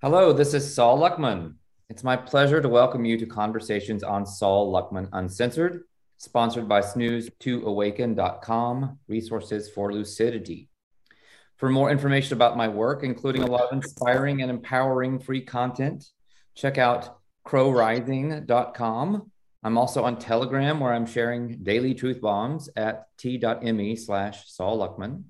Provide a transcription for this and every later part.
Hello, this is Sol Luckman. It's my pleasure to welcome you to Conversations on Sol Luckman Uncensored, sponsored by snooze2awaken.com, resources for lucidity. For more information about my work, including a lot of inspiring and empowering free content, check out crowrising.com. I'm also on Telegram, where I'm sharing daily truth bombs at t.me slash Sol Luckman.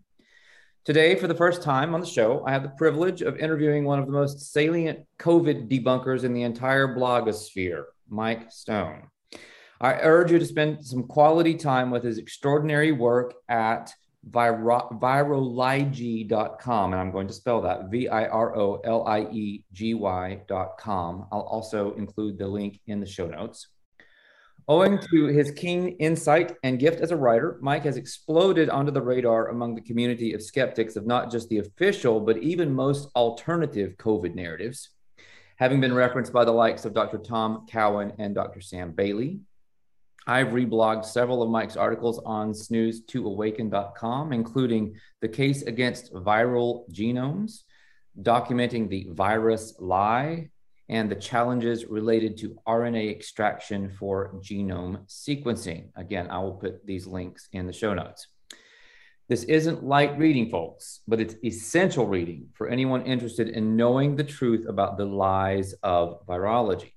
Today, for the first time on the show, I have the privilege of interviewing one of the most salient COVID debunkers in the entire blogosphere, Mike Stone. I urge you to spend some quality time with his extraordinary work at viroliegy.com. And I'm going to spell that V I R O L I E G Y.com. I'll also include the link in the show notes. Owing to his keen insight and gift as a writer, Mike has exploded onto the radar among the community of skeptics of not just the official, but even most alternative COVID narratives, having been referenced by the likes of Dr. Tom Cowan and Dr. Sam Bailey. I've reblogged several of Mike's articles on snooze2awaken.com, including the case against viral genomes, documenting the virus lie, and the challenges related to RNA extraction for genome sequencing. Again, I will put these links in the show notes. This isn't light reading, folks, but it's essential reading for anyone interested in knowing the truth about the lies of virology.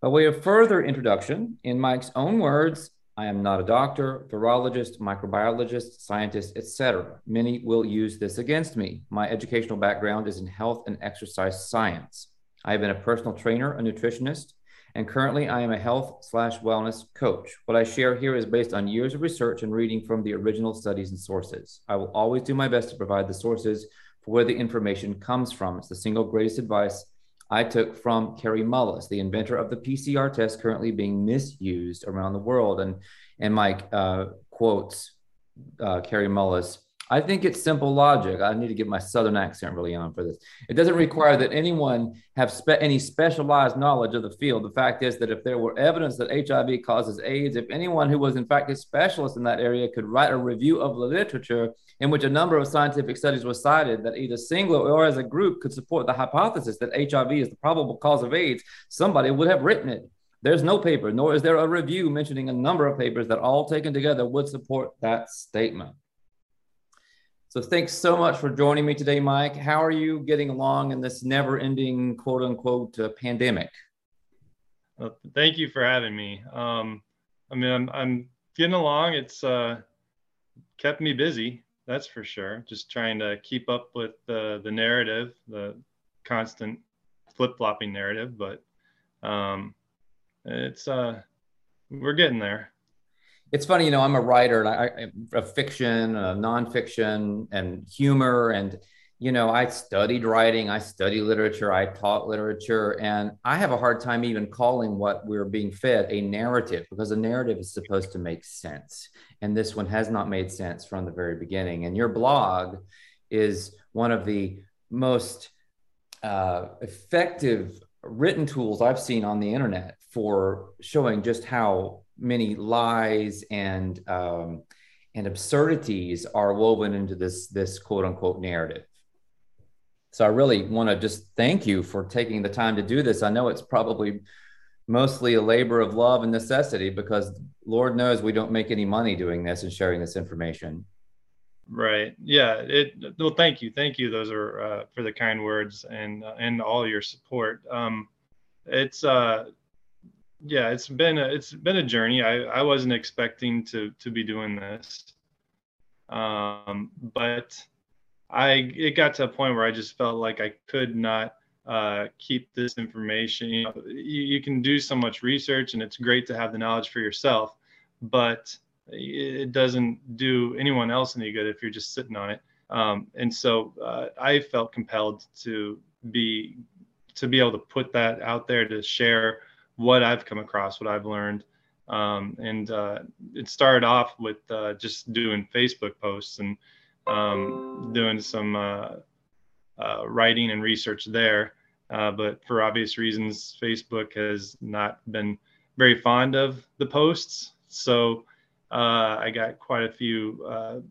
By way of further introduction, in Mike's own words, I am not a doctor, virologist, microbiologist, scientist, etc. Many will use this against me. My educational background is in health and exercise science. I have been a personal trainer, a nutritionist, and currently I am a health slash wellness coach. What I share here is based on years of research and reading from the original studies and sources. I will always do my best to provide the sources for where the information comes from. It's the single greatest advice I took from Kary Mullis, the inventor of the PCR test currently being misused around the world. And, and Mike uh, quotes uh, Kary Mullis I think it's simple logic. I need to get my southern accent really on for this. It doesn't require that anyone have spe- any specialized knowledge of the field. The fact is that if there were evidence that HIV causes AIDS, if anyone who was in fact a specialist in that area could write a review of the literature in which a number of scientific studies were cited that either single or as a group could support the hypothesis that HIV is the probable cause of AIDS, somebody would have written it. There's no paper, nor is there a review mentioning a number of papers that all taken together would support that statement. So thanks so much for joining me today, Mike. How are you getting along in this never-ending quote unquote uh, pandemic? Well, thank you for having me. Um, I mean, I'm, I'm getting along. It's uh, kept me busy, that's for sure. Just trying to keep up with the the narrative, the constant flip-flopping narrative, but um, it's uh, we're getting there it's funny, you know, I'm a writer and I, fiction, uh, nonfiction, and humor, and you know, I studied writing, I study literature, I taught literature, and I have a hard time even calling what we're being fed a narrative because a narrative is supposed to make sense, and this one has not made sense from the very beginning. And your blog is one of the most uh, effective written tools I've seen on the internet for showing just how many lies and um, and absurdities are woven into this this quote unquote narrative. So I really want to just thank you for taking the time to do this. I know it's probably mostly a labor of love and necessity because Lord knows we don't make any money doing this and sharing this information. Right. Yeah. It. Well, thank you. Thank you. Those are uh, for the kind words and uh, and all your support. Um, it's uh, yeah, it's been a, it's been a journey. I, I wasn't expecting to to be doing this, um, but I it got to a point where I just felt like I could not uh, keep this information. You know, you, you can do so much research, and it's great to have the knowledge for yourself, but it doesn't do anyone else any good if you're just sitting on it. Um, and so uh, I felt compelled to be to be able to put that out there to share what I've come across, what I've learned. Um, and uh, it started off with uh, just doing Facebook posts and um, doing some uh, uh writing and research there. Uh, but for obvious reasons, Facebook has not been very fond of the posts. So uh, I got quite a few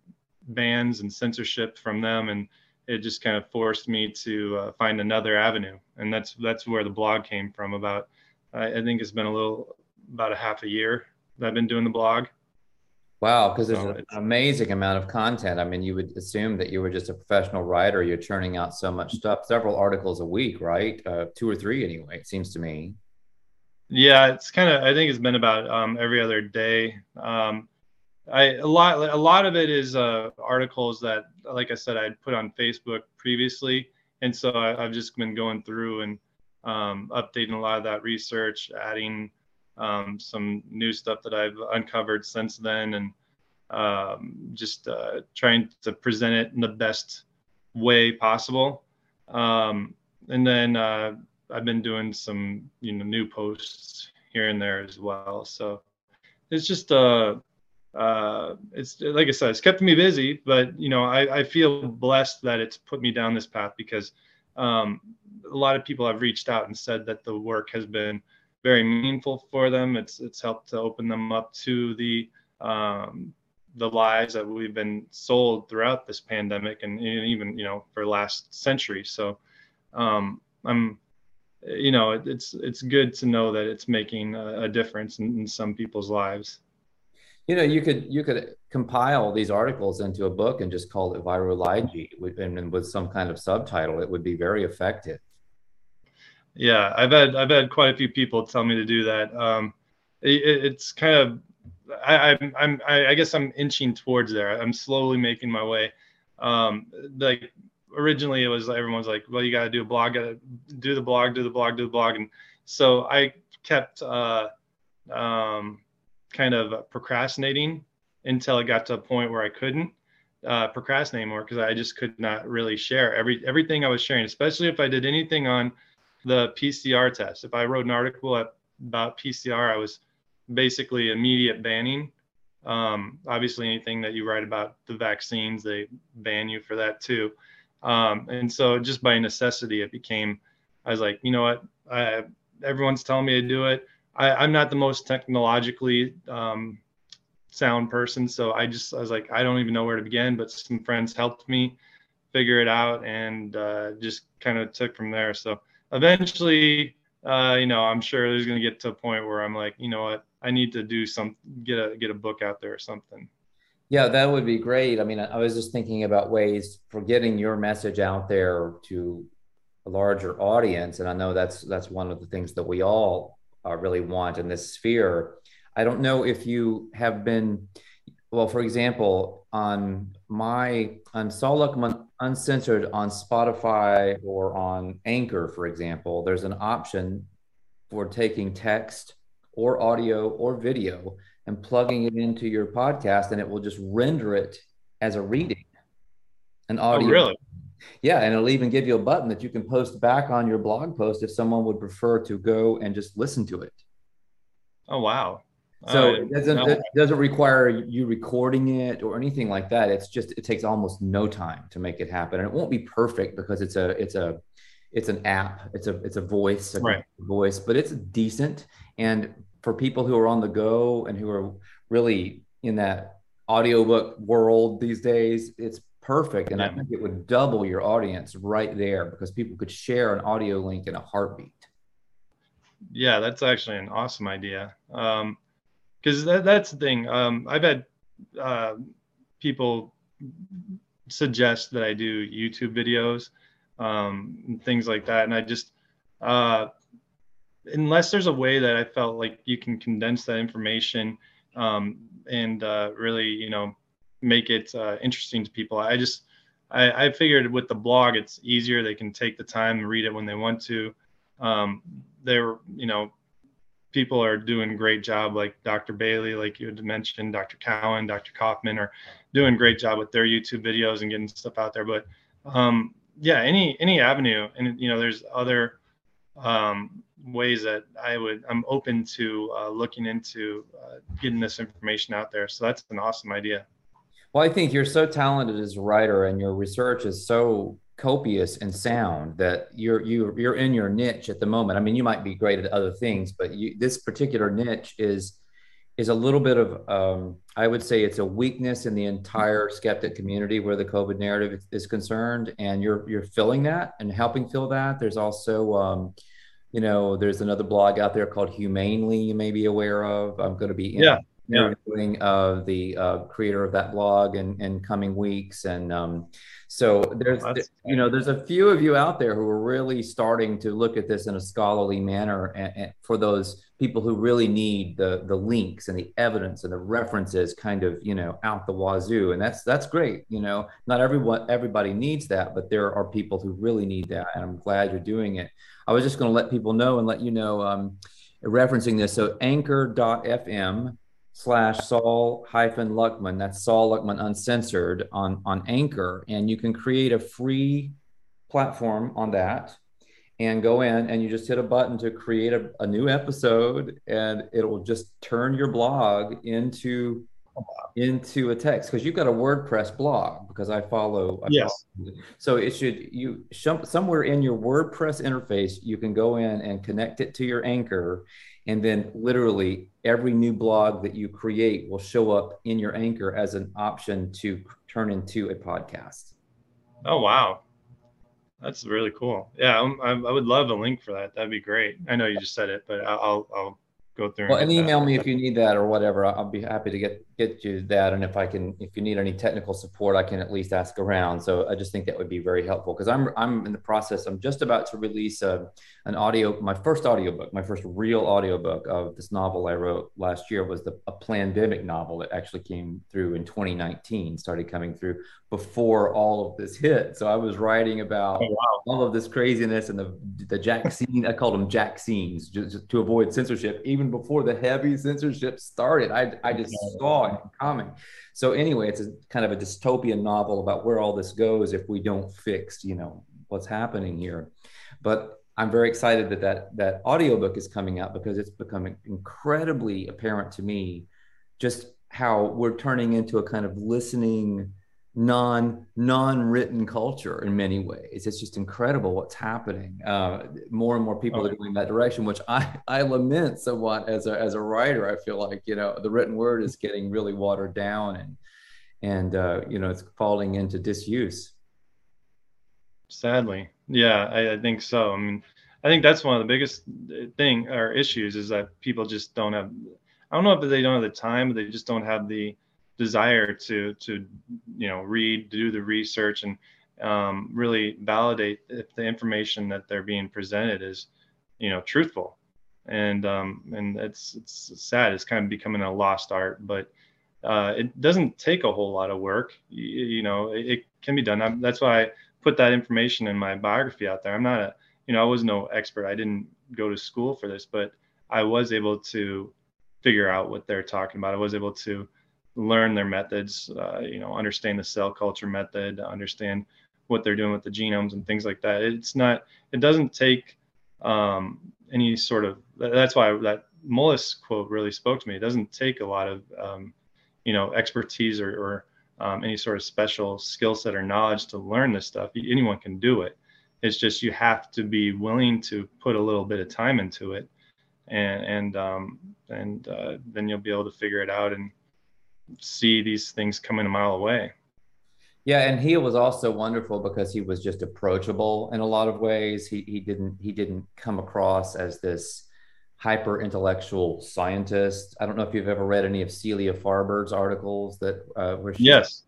bans and censorship from them. And it just kind of forced me to find another avenue, and that's that's where the blog came from. About I, I think it's been a little about a half a year that I've been doing the blog. Wow, because there's so an amazing amount of content. I mean, you would assume that you were just a professional writer. You're churning out so much stuff, several articles a week, right? Uh, two or three anyway. It seems to me. Yeah, it's kind of. I think it's been about um, every other day. Um, I a lot a lot of it is uh, articles that, like I said, I'd put on Facebook previously, and so I, have just been going through and um, updating a lot of that research, adding um, some new stuff that I've uncovered since then, and um, just uh, trying to present it in the best way possible. Um, and then uh, I've been doing some you know new posts here and there as well. So it's just uh uh, it's like I said, it's kept me busy, but you know, I, I feel blessed that it's put me down this path because um, a lot of people have reached out and said that the work has been very meaningful for them. It's it's helped to open them up to the um, the lies that we've been sold throughout this pandemic and even you know for last century. So um, I'm you know it's it's good to know that it's making a, a difference in, in some people's lives you know you could you could compile these articles into a book and just call it ViroLIEgy and with some kind of subtitle it would be very effective yeah i've had i've had quite a few people tell me to do that um it, it's kind of I, I'm, I'm I guess I'm inching towards there. I'm slowly making my way. Um, like originally, it was everyone's like, "Well, you got to do a blog, got to do the blog, do the blog, do the blog," and so I kept uh, um, kind of procrastinating until it got to a point where I couldn't uh, procrastinate anymore because I just could not really share every everything I was sharing, especially if I did anything on the PCR test. If I wrote an article about PCR, I was basically immediate banning. Um, obviously, anything that you write about the vaccines, they ban you for that too. Um, and so, just by necessity, it became. I was like, you know what? I, everyone's telling me to do it. I, am not the most technologically um, sound person, so I just I was like I don't even know where to begin. But some friends helped me figure it out, and uh, just kind of took from there. So eventually, uh, you know, I'm sure there's going to get to a point where I'm like, you know what, I need to do some get a get a book out there or something. Yeah, that would be great. I mean, I was just thinking about ways for getting your message out there to a larger audience, and I know that's that's one of the things that we all uh, really want in this sphere. I don't know if you have been, well, for example, on my on Sol Luckman Uncensored on Spotify or on Anchor, for example, there's an option for taking text or audio or video and plugging it into your podcast, and it will just render it as a reading, an oh, audio. Oh, really? Yeah, and it'll even give you a button that you can post back on your blog post if someone would prefer to go and just listen to it. Oh wow! So uh, it doesn't no. it doesn't require you recording it or anything like that. It's just it takes almost no time to make it happen, and it won't be perfect because it's a it's a it's an app. It's a it's a voice, a right. voice, but it's decent. And for people who are on the go and who are really in that audiobook world these days, it's perfect. And yeah. I think it would double your audience right there because people could share an audio link in a heartbeat. Yeah, that's actually an awesome idea. Um, because that, that's the thing. Um, I've had uh, people suggest that I do YouTube videos, um, and things like that, and I just uh, unless there's a way that I felt like you can condense that information um, and uh, really, you know, make it uh, interesting to people. I just I, I, figured with the blog it's easier. They can take the time and read it when they want to. Um, there, you know, people are doing great job, like Dr. Bailey, like you had mentioned, Dr. Cowan, Dr. Kaufman are doing great job with their YouTube videos and getting stuff out there. But um, yeah, any any avenue, and you know, there's other um, ways that I would I'm open to uh, looking into uh, getting this information out there. So that's an awesome idea. Well, I think you're so talented as a writer, and your research is so copious and sound that you're you you're in your niche at the moment. I mean, you might be great at other things, but you, this particular niche is is a little bit of um, I would say it's a weakness in the entire skeptic community where the COVID narrative is concerned, and you're you're filling that and helping fill that. There's also um, you know, there's another blog out there called Humanely you may be aware of. I'm going to be yeah interviewing yeah. uh, the uh, creator of that blog in, in coming weeks. And um, so there's, oh, you know, there's a few of you out there who are really starting to look at this in a scholarly manner and, and for those people who really need the the links and the evidence and the references kind of you know out the wazoo and that's that's great you know not everyone everybody needs that but there are people who really need that and i'm glad you're doing it i was just going to let people know and let you know um, referencing this so anchor.fm slash Sol hyphen Luckman. That's Sol Luckman Uncensored on, on Anchor. And you can create a free platform on that and go in and you just hit a button to create a, a new episode and it'll just turn your blog into into a text because you've got a WordPress blog because I follow. I yes. Follow. So it should you somewhere in your WordPress interface you can go in and connect it to your anchor, and then literally every new blog that you create will show up in your anchor as an option to turn into a podcast. Oh wow, that's really cool. Yeah, I, I would love a link for that. That'd be great. I know you just said it, but I'll I'll go through. Well, and, and email that. me if you need that or whatever. I'll be happy to get get you that. And if I can, if you need any technical support, I can at least ask around. So I just think that would be very helpful because I'm I'm in the process. I'm just about to release a, an audio, my first audiobook, my first real audiobook of this novel I wrote last year was the a pandemic novel that actually came through in 2019, started coming through before all of this hit. So I was writing about oh, wow. all of this craziness and the the Jack scene. I called them Jack scenes just to avoid censorship. Even before the heavy censorship started, I I just saw it coming. So anyway, it's a kind of a dystopian novel about where all this goes if we don't fix, you know, what's happening here. But I'm very excited that that that audiobook is coming out because it's becoming incredibly apparent to me just how we're turning into a kind of listening non non-written culture in many ways. It's just incredible what's happening. Uh, more and more people oh. are going that direction which i i lament somewhat as a as a writer. I feel like you know the written word is getting really watered down and and uh, you know it's falling into disuse. Sadly. Yeah I, I think so. I mean i think that's one of the biggest thing or issues is that people just don't have i don't know if they don't have the time but they just don't have the desire to to you know read do the research and um, really validate if the information that they're being presented is you know truthful. And um, and it's it's sad it's kind of becoming a lost art but uh, it doesn't take a whole lot of work. You, you know it, it, can be done. I'm, that's why i put that information in my biography out there. I'm not a you know i was no expert. I didn't go to school for this but i was able to figure out what they're talking about. I was able to learn their methods, uh, you know, understand the cell culture method, understand what they're doing with the genomes and things like that. It's not, it doesn't take um, any sort of, that's why that Mullis quote really spoke to me. It doesn't take a lot of, um, you know, expertise or, or um, any sort of special skill set or knowledge to learn this stuff. Anyone can do it. It's just you have to be willing to put a little bit of time into it, and and um, and uh, then you'll be able to figure it out and see these things coming a mile away. Yeah, and he was also wonderful because he was just approachable in a lot of ways. He he didn't he didn't come across as this hyper intellectual scientist. I don't know if you've ever read any of Celia Farber's articles that uh, where she yes,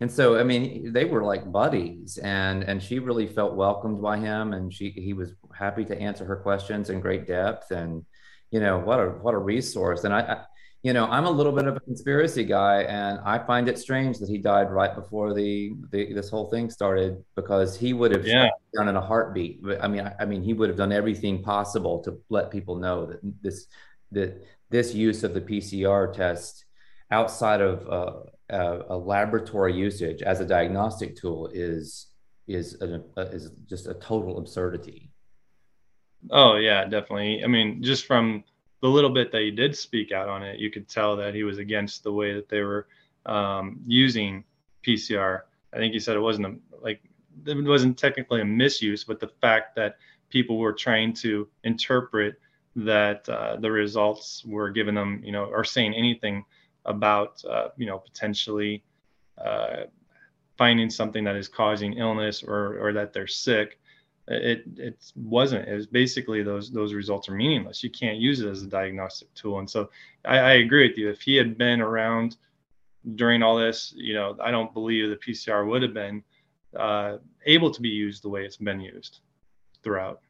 and so I mean they were like buddies, and and she really felt welcomed by him, and she he was happy to answer her questions in great depth, and you know what a what a resource. And I, I you know, I'm a little bit of a conspiracy guy, and I find it strange that he died right before the, the this whole thing started because he would have yeah. done in a heartbeat. I mean, I, I, mean, he would have done everything possible to let people know that this that this use of the PCR test outside of uh, a, a, laboratory usage as a diagnostic tool is is a, is just a total absurdity. Oh yeah, definitely. I mean, just from the little bit that he did speak out on it, you could tell that he was against the way that they were um, using PCR. I think he said it wasn't a, like it wasn't technically a misuse, but the fact that people were trying to interpret that uh, the results were giving them, you know, or saying anything about, uh, you know, potentially uh, finding something that is causing illness or, or that they're sick. It, it wasn't. It was basically those those results are meaningless. You can't use it as a diagnostic tool. And so I, I agree with you. If he had been around during all this, you know, I don't believe the PCR would have been uh, able to be used the way it's been used throughout.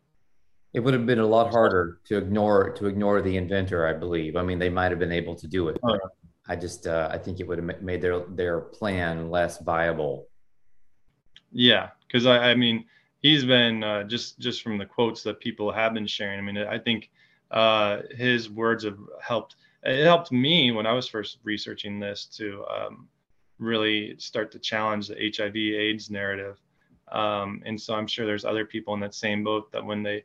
It would have been a lot harder to ignore to ignore the inventor, I believe. I mean, they might have been able to do it. Oh, I just uh, I think it would have made their their plan less viable. Yeah, because I, I mean he's been uh, just just from the quotes that people have been sharing. I mean, I think uh, his words have helped. It helped me when I was first researching this to um, really start to challenge the HIV/AIDS narrative. Um, and so I'm sure there's other people in that same boat that when they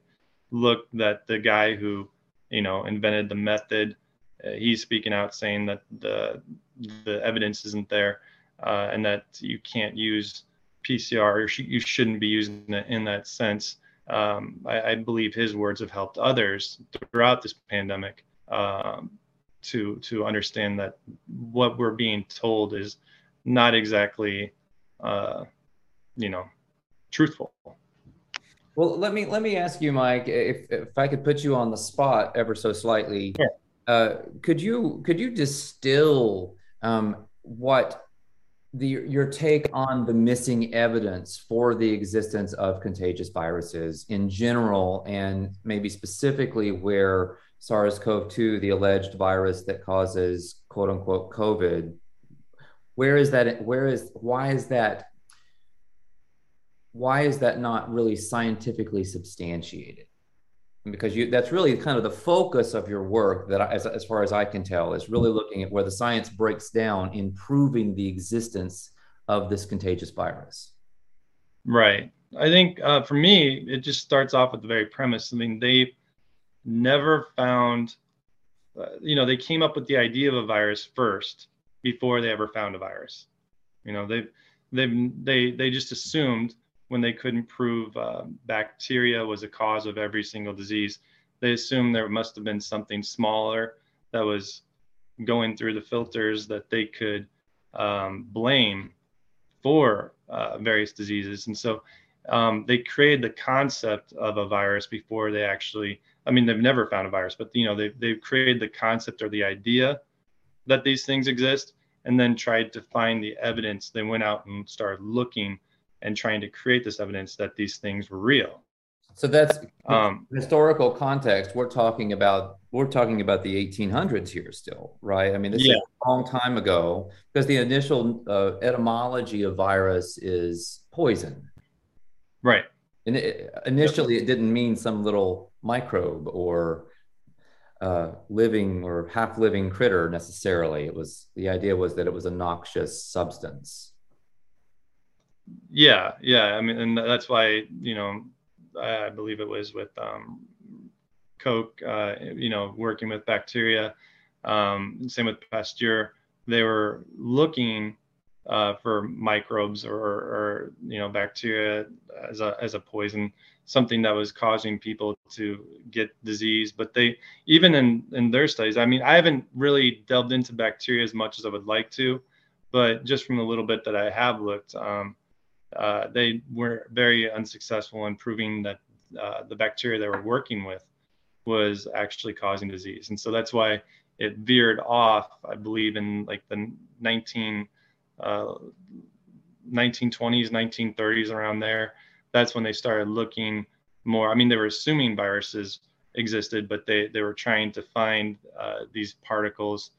look that the guy who you know invented the method uh, he's speaking out saying that the the evidence isn't there uh, and that you can't use PCR or sh- you shouldn't be using it in that sense. Um, I, I, believe his words have helped others throughout this pandemic um, to to understand that what we're being told is not exactly, uh, you know, truthful. Well, let me let me ask you, Mike, if if I could put you on the spot ever so slightly, uh, could you could you distill um, what the your take on the missing evidence for the existence of contagious viruses in general, and maybe specifically where SARS-CoV-2, the alleged virus that causes quote unquote COVID, where is that? Where is why is that why is that not really scientifically substantiated? Because you, that's really kind of the focus of your work that I, as, as far as I can tell is really looking at where the science breaks down in proving the existence of this contagious virus. Right. I think uh, for me, it just starts off with the very premise. I mean, they never found, uh, you know, they came up with the idea of a virus first before they ever found a virus. You know, they they they they just assumed when they couldn't prove uh, bacteria was a cause of every single disease. They assumed there must have been something smaller that was going through the filters that they could um, blame for uh, various diseases. And so um, they created the concept of a virus before they actually, I mean, they've never found a virus, but you know, they, they've created the concept or the idea that these things exist and then tried to find the evidence. They went out and started looking and trying to create this evidence that these things were real. So that's um, historical context. We're talking about we're talking about the 1800s here still, right? I mean, this yeah. is a long time ago because the initial uh, etymology of virus is poison, right? And it, initially, it didn't mean some little microbe or uh, living or half living critter necessarily. It was the idea was that it was a noxious substance yeah yeah i mean and that's why you know i believe it was with um, Koch uh, you know working with bacteria um, same with pasteur. They were looking uh, for microbes or, or you know bacteria as a as a poison something that was causing people to get disease. But they even in in their studies i mean i haven't really delved into bacteria as much as i would like to but just from the little bit that i have looked um, uh, they were very unsuccessful in proving that uh, the bacteria they were working with was actually causing disease. And so that's why it veered off, I believe, in like the 19, uh, 1920s, 1930s, around there. That's when they started looking more. I mean, they were assuming viruses existed, but they, they were trying to find uh, these particles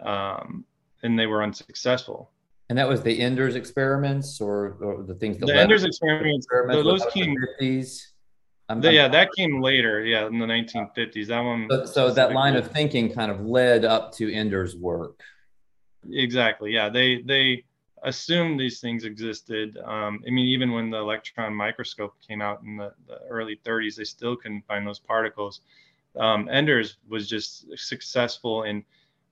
um, and they were unsuccessful. And that was the Enders experiments or, or the things that the Enders experiments, experiments those came 50s. I'm, the, I'm, yeah, that came later. Yeah, in the 1950s. That one. So, so that line of thinking kind of led up to Ender's work. Exactly. Yeah, they they assumed these things existed. Um, I mean, even when the electron microscope came out in the, the early 30s, they still couldn't find those particles. Um, Enders was just successful in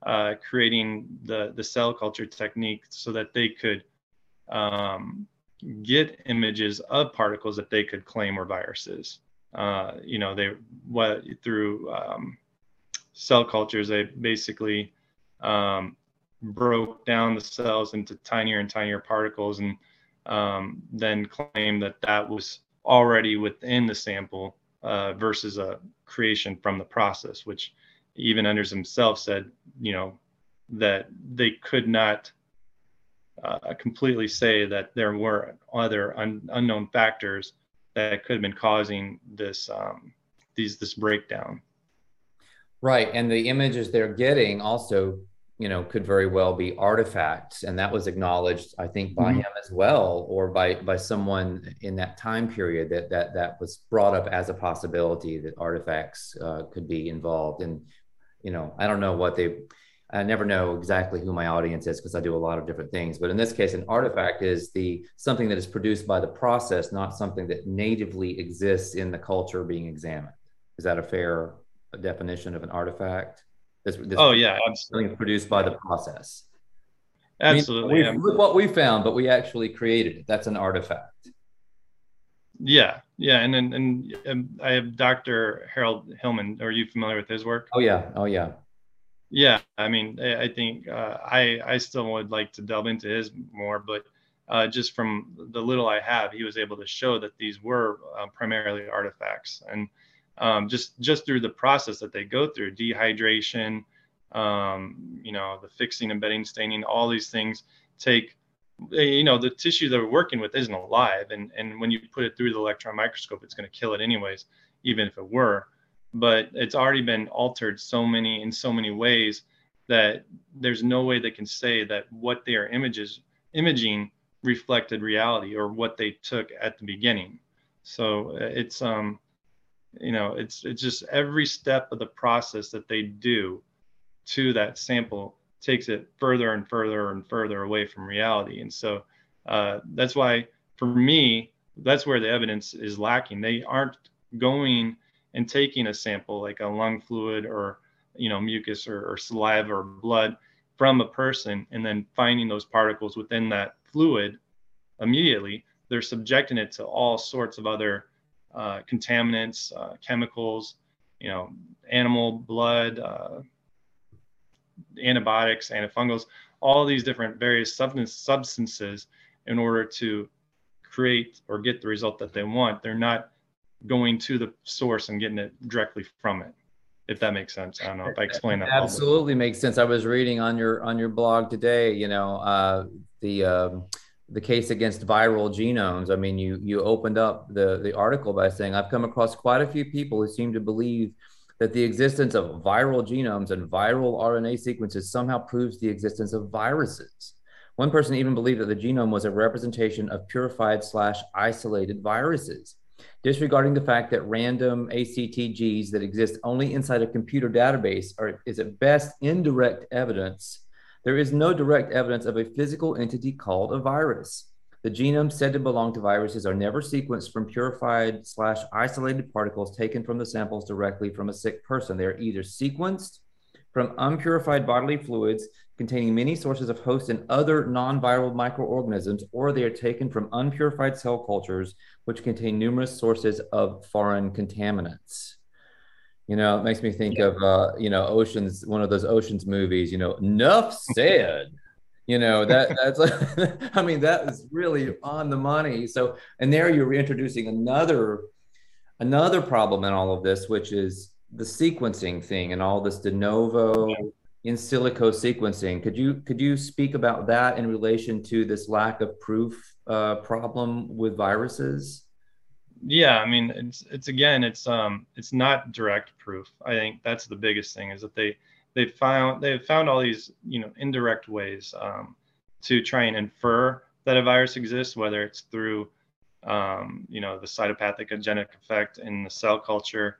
uh, creating the the cell culture technique so that they could um, get images of particles that they could claim were viruses. uh, you know, they what through um, cell cultures, they basically um, broke down the cells into tinier and tinier particles and um, then claimed that that was already within the sample uh, versus a creation from the process, which even Enders himself said, you know, that they could not uh, completely say that there were other un- unknown factors that could have been causing this um, these this breakdown. Right, and the images they're getting also, you know, could very well be artifacts, and that was acknowledged, I think, by mm-hmm. him as well, or by by someone in that time period that that that was brought up as a possibility that artifacts uh, could be involved. And you know, I don't know what they I never know exactly who my audience is because I do a lot of different things. But in this case, an artifact is the something that is produced by the process, not something that natively exists in the culture being examined. Is that a fair definition of an artifact? This, this oh yeah, absolutely. Produced by the process. Absolutely. I mean, look what we found, but we actually created it. That's an artifact. Yeah, yeah, and then and, and I have Dr. Harold Hillman. Are you familiar with his work? Oh yeah, oh yeah. Yeah, I mean, I think uh, I I still would like to delve into his more, but uh, just from the little I have, he was able to show that these were uh, primarily artifacts, and um, just just through the process that they go through, dehydration, um, you know, the fixing, embedding, staining, all these things take, you know, the tissue they're working with isn't alive, and and when you put it through the electron microscope, it's going to kill it anyways, even if it were. But it's already been altered so many in so many ways that there's no way they can say that what they are images imaging reflected reality or what they took at the beginning. So uh, it's um you know it's it's just every step of the process that they do to that sample takes it further and further and further away from reality. And so uh, that's why for me that's where the evidence is lacking. They aren't going and taking a sample like a lung fluid or you know mucus or, or saliva or blood from a person and then finding those particles within that fluid immediately. They're subjecting it to all sorts of other uh, contaminants uh, chemicals you know animal blood uh, antibiotics antifungals all these different various substance, substances in order to create or get the result that they want. They're not going to the source and getting it directly from it if that makes sense. I don't know if i explain that absolutely makes sense. I was reading on your on your blog today you know uh, the um, the case against viral genomes. I mean you you opened up the the article by saying i've come across quite a few people who seem to believe that the existence of viral genomes and viral rna sequences somehow proves the existence of viruses one person even believed that the genome was a representation of purified slash isolated viruses disregarding the fact that random ACTGs that exist only inside a computer database are, is at best indirect evidence. There is no direct evidence of a physical entity called a virus. The genomes said to belong to viruses are never sequenced from purified slash isolated particles taken from the samples directly from a sick person. They are either sequenced from unpurified bodily fluids containing many sources of host and other non-viral microorganisms, or they are taken from unpurified cell cultures, which contain numerous sources of foreign contaminants. You know, it makes me think yeah. of, uh, you know, Oceans, one of those Oceans movies, you know, enough said. You know that that's like, i mean that is really on the money so and there you're introducing another another problem in all of this which is the sequencing thing and all this de novo in silico sequencing. Could you could you speak about that in relation to this lack of proof uh, problem with viruses? Yeah, I mean, it's it's again, it's um, it's not direct proof. I think that's the biggest thing is that they they found they've found all these you know indirect ways um, to try and infer that a virus exists, whether it's through um, you know the cytopathogenic effect in the cell culture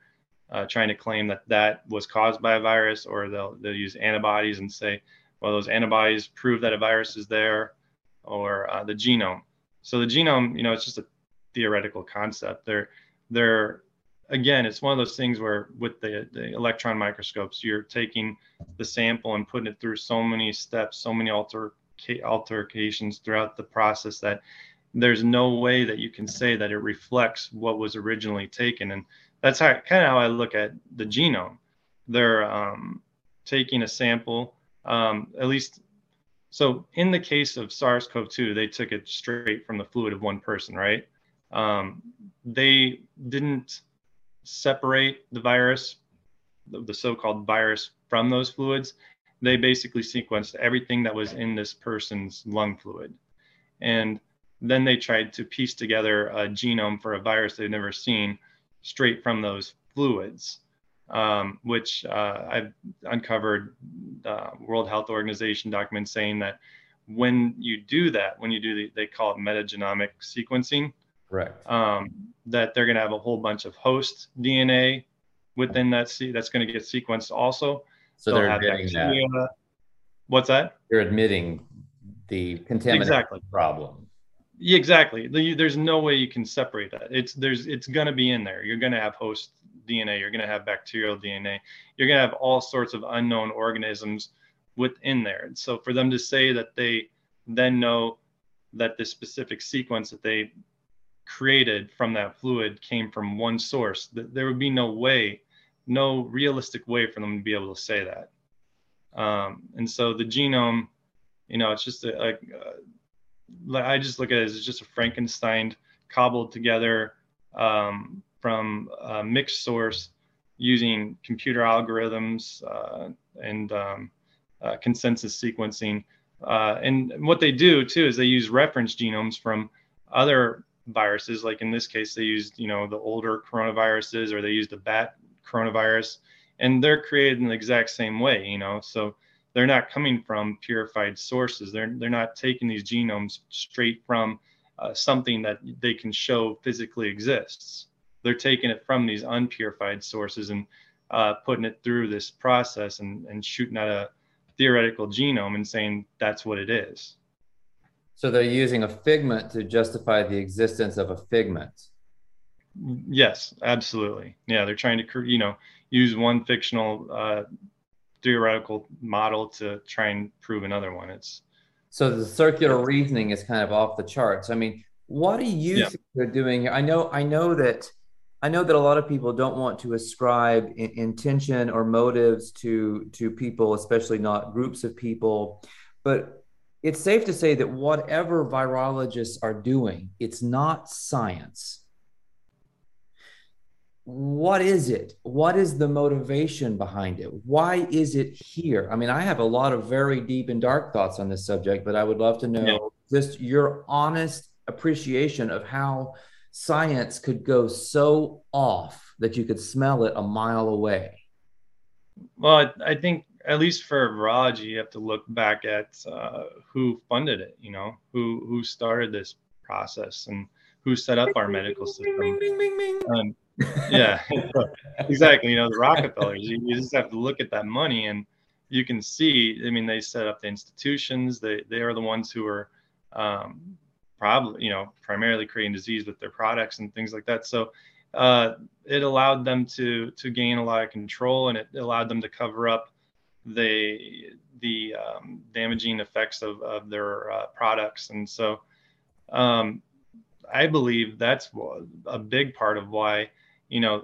uh, trying to claim that that was caused by a virus, or they'll they'll use antibodies and say, well, those antibodies prove that a virus is there, or uh, the genome. So the genome, you know, it's just a theoretical concept. They're they're again, it's one of those things where with the, the electron microscopes, you're taking the sample and putting it through so many steps, so many alter altercations throughout the process that there's no way that you can say that it reflects what was originally taken. And that's how kind of how I look at the genome. They're um, taking a sample, um, at least. So in the case of SARS-CoV-2, they took it straight from the fluid of one person, right? Um, they didn't separate the virus, the, the so-called virus, from those fluids. They basically sequenced everything that was in this person's lung fluid, and then they tried to piece together a genome for a virus they've never seen straight from those fluids, um, which uh, I've uncovered uh, World Health Organization documents saying that when you do that, when you do the, they call it metagenomic sequencing, correct, um, that they're going to have a whole bunch of host DNA within that se- that's going to get sequenced also. So They'll they're admitting bacteria. that. What's that? They're admitting the contamination exactly. problem. Yeah, exactly. The, there's no way you can separate that. It's there's it's going to be in there. You're going to have host DNA. You're going to have bacterial DNA. You're going to have all sorts of unknown organisms within there. And so for them to say that they then know that this specific sequence that they created from that fluid came from one source, that there would be no way, no realistic way for them to be able to say that. Um, and so the genome, you know, it's just a, a, a I just look at it as just a Frankenstein cobbled together um, from a mixed source using computer algorithms uh, and um, uh, consensus sequencing. Uh, and what they do too is they use reference genomes from other viruses. Like in this case, they used you know the older coronaviruses or they used the bat coronavirus, and they're created in the exact same way. You know, so they're not coming from purified sources. They're they're not taking these genomes straight from uh, something that they can show physically exists. They're taking it from these unpurified sources and uh, putting it through this process and, and shooting at a theoretical genome and saying that's what it is. So they're using a figment to justify the existence of a figment. Yes, absolutely. Yeah, they're trying to you know use one fictional uh, theoretical model to try and prove another one. It's so the circular reasoning is kind of off the charts. I mean, what do you yeah. think they're doing here? I know, I know that, I know that a lot of people don't want to ascribe in, intention or motives to to people, especially not groups of people. But it's safe to say that whatever virologists are doing, it's not science what is it? What is the motivation behind it? Why is it here? I mean, I have a lot of very deep and dark thoughts on this subject, but I would love to know yeah. just your honest appreciation of how science could go so off that you could smell it a mile away. Well, I think at least for virology, you have to look back at uh, who funded it. You know, who who started this process and who set up our medical system. Um, yeah, exactly. You know, the Rockefellers, you, you, just have to look at that money and you can see, I mean, they set up the institutions. They, they are the ones who are um, probably, you know, primarily creating disease with their products and things like that. So uh, it allowed them to, to gain a lot of control and it allowed them to cover up the, the um, damaging effects of, of their uh, products. And so um, I believe that's a big part of why you know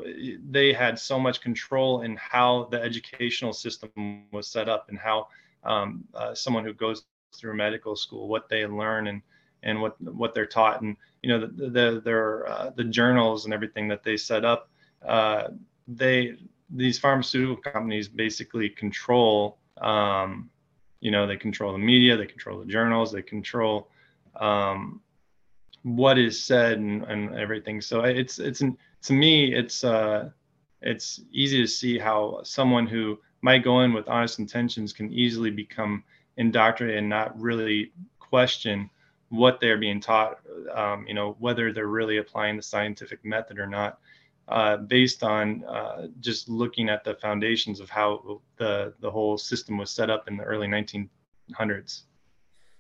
they had so much control in how the educational system was set up and how um, uh, someone who goes through medical school what they learn and and what what they're taught and you know the the their uh, the journals and everything that they set up uh, they these pharmaceutical companies basically control um, you know they control the media they control the journals they control um, what is said and, and everything so it's it's to me, it's uh, it's easy to see how someone who might go in with honest intentions can easily become indoctrinated and not really question what they're being taught. Um, you know, whether they're really applying the scientific method or not, uh, based on uh, just looking at the foundations of how the the whole system was set up in the early 1900s.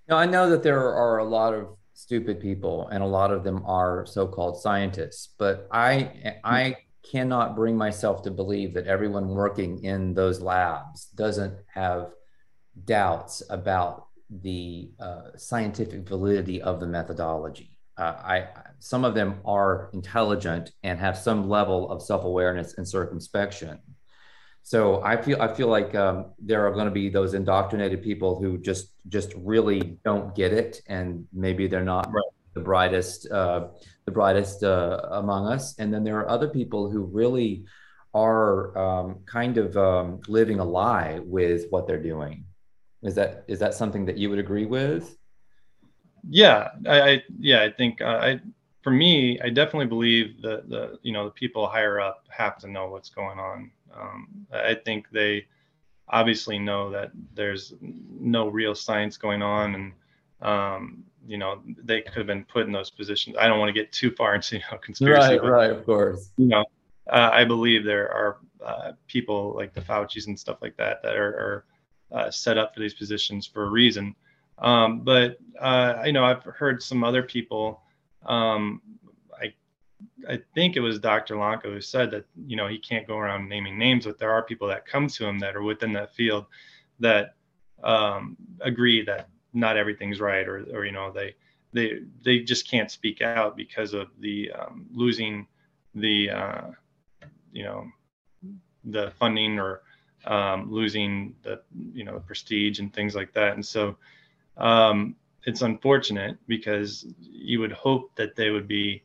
Now, I know that there are a lot of stupid people and a lot of them are so-called scientists but i i cannot bring myself to believe that everyone working in those labs doesn't have doubts about the uh, scientific validity of the methodology uh, I some of them are intelligent and have some level of self awareness and circumspection. So I feel I feel like um, there are going to be those indoctrinated people who just just really don't get it, and maybe they're not right. the brightest uh, the brightest uh, among us. And then there are other people who really are um, kind of um, living a lie with what they're doing. Is that is that something that you would agree with? Yeah, I, I yeah I think uh, I for me I definitely believe that the you know the people higher up have to know what's going on. Um, I think they obviously know that there's no real science going on and um, you know they could have been put in those positions. I don't want to get too far into you know, conspiracy. Right, but, right, of course. You know, uh, I believe there are uh, people like the Fauci's and stuff like that that are, are uh, set up for these positions for a reason. Um, but uh, you know, I've heard some other people. Um, I I think it was Dr. Lanka who said that you know he can't go around naming names, but there are people that come to him that are within that field that um, agree that not everything's right, or or you know they they they just can't speak out because of the um, losing the uh, you know the funding or um, losing the you know prestige and things like that and so um, it's unfortunate because you would hope that they would be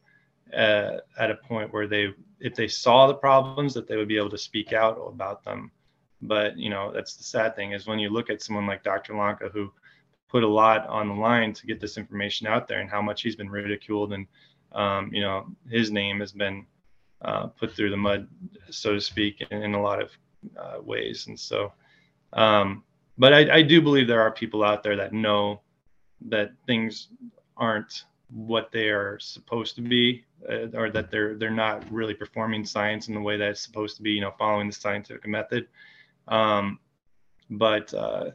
uh, at a point where they if they saw the problems that they would be able to speak out about them but you know that's the sad thing is when you look at someone like dr lanka who put a lot on the line to get this information out there and how much he's been ridiculed and um, you know his name has been uh, put through the mud so to speak in, in a lot of uh, ways. And so, um, but I, I do believe there are people out there that know that things aren't what they are supposed to be, uh, or that they're they're not really performing science in the way that it's supposed to be. You know, following the scientific method. Um, but uh,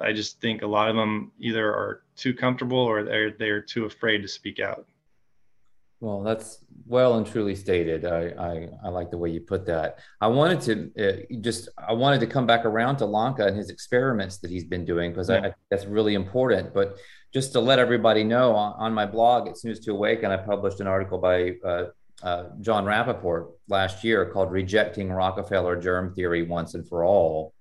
I just think a lot of them either are too comfortable or they're they're too afraid to speak out. Well, that's well and truly stated. I, I, I like the way you put that. I wanted to uh, just I wanted to come back around to Lanka and his experiments that he's been doing because yeah. I, I, that's really important. But just to let everybody know, on, on, my blog at Snooze2Awaken, I published an article by uh, uh, Jon Rappoport last year called "Rejecting Rockefeller Germ Theory Once and for All."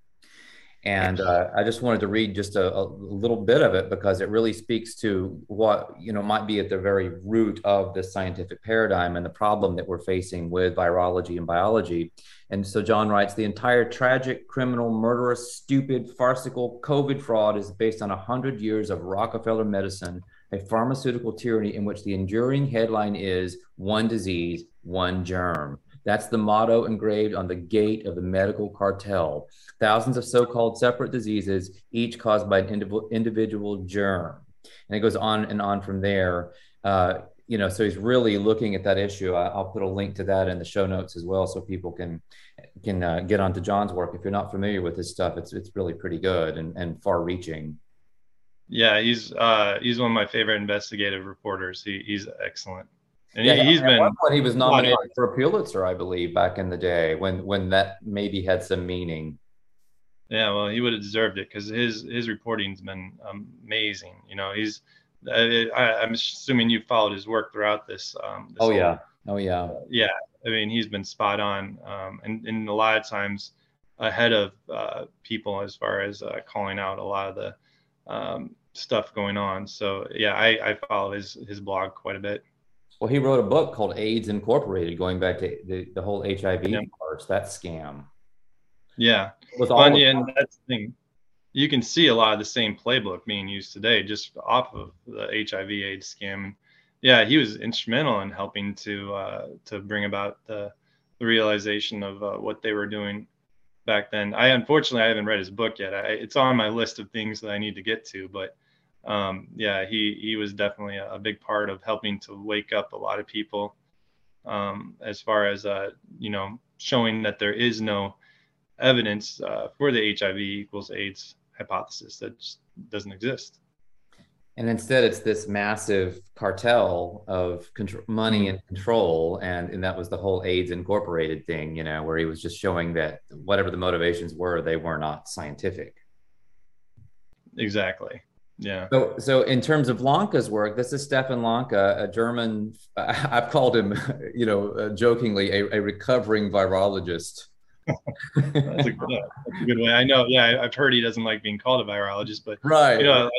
And uh, I just wanted to read just a, a, little bit of it because it really speaks to what you know might be at the very root of the scientific paradigm and the problem that we're facing with virology and biology. And so Jon writes: the entire tragic, criminal, murderous, stupid, farcical COVID fraud is based on a hundred years of Rockefeller medicine, a pharmaceutical tyranny in which the enduring headline is "one disease, one germ." That's the motto engraved on the gate of the medical cartel. Thousands of so called separate diseases, each caused by an individual, germ. And it goes on and on from there. Uh, you know, so he's really looking at that issue. I, will put a link to that in the show notes as well, so people can can uh, get onto Jon's work. If you're not familiar with his stuff, it's it's really pretty good and, and far reaching. Yeah, he's uh, he's one of my favorite investigative reporters. He, he's excellent. And yeah, he, has been he was nominated for a Pulitzer, I believe, back in the day when when that maybe had some meaning. Yeah, well, he would have deserved it because his his reporting's been amazing. You know, he's I, am assuming you followed his work throughout this. Um, this oh yeah, oh yeah, yeah. I mean, he's been spot on, um, and and a lot of times ahead of uh, people as far as uh, calling out a lot of the um, stuff going on. So yeah, I, I follow his his blog quite a bit. Well, he wrote a book called AIDS Incorporated, going back to the, the whole HIV yeah. parts, that scam. Yeah. With all and that's the thing. You can see a lot of the same playbook being used today just off of the HIV AIDS scam. Yeah, he was instrumental in helping to uh, to bring about the, the realization of uh, what they were doing back then. I unfortunately I haven't read his book yet. I, it's on my list of things that I need to get to, but um, yeah, he he was definitely a, a, big part of helping to wake up a lot of people um, as far as uh, you know showing that there is no evidence uh, for the HIV equals AIDS hypothesis that just doesn't exist. And instead, it's this massive cartel of control, money and control, and and that was the whole AIDS Incorporated thing, you know, where he was just showing that whatever the motivations were, they were not scientific. Exactly Yeah. So, so in terms of Lanka's work, this is Stefan Lanka, a German. I've called him, you know, uh, jokingly, a, a, recovering virologist. that's, a, yeah, that's, a, good way. I know. Yeah, I've heard he doesn't like being called a virologist, but right. You know,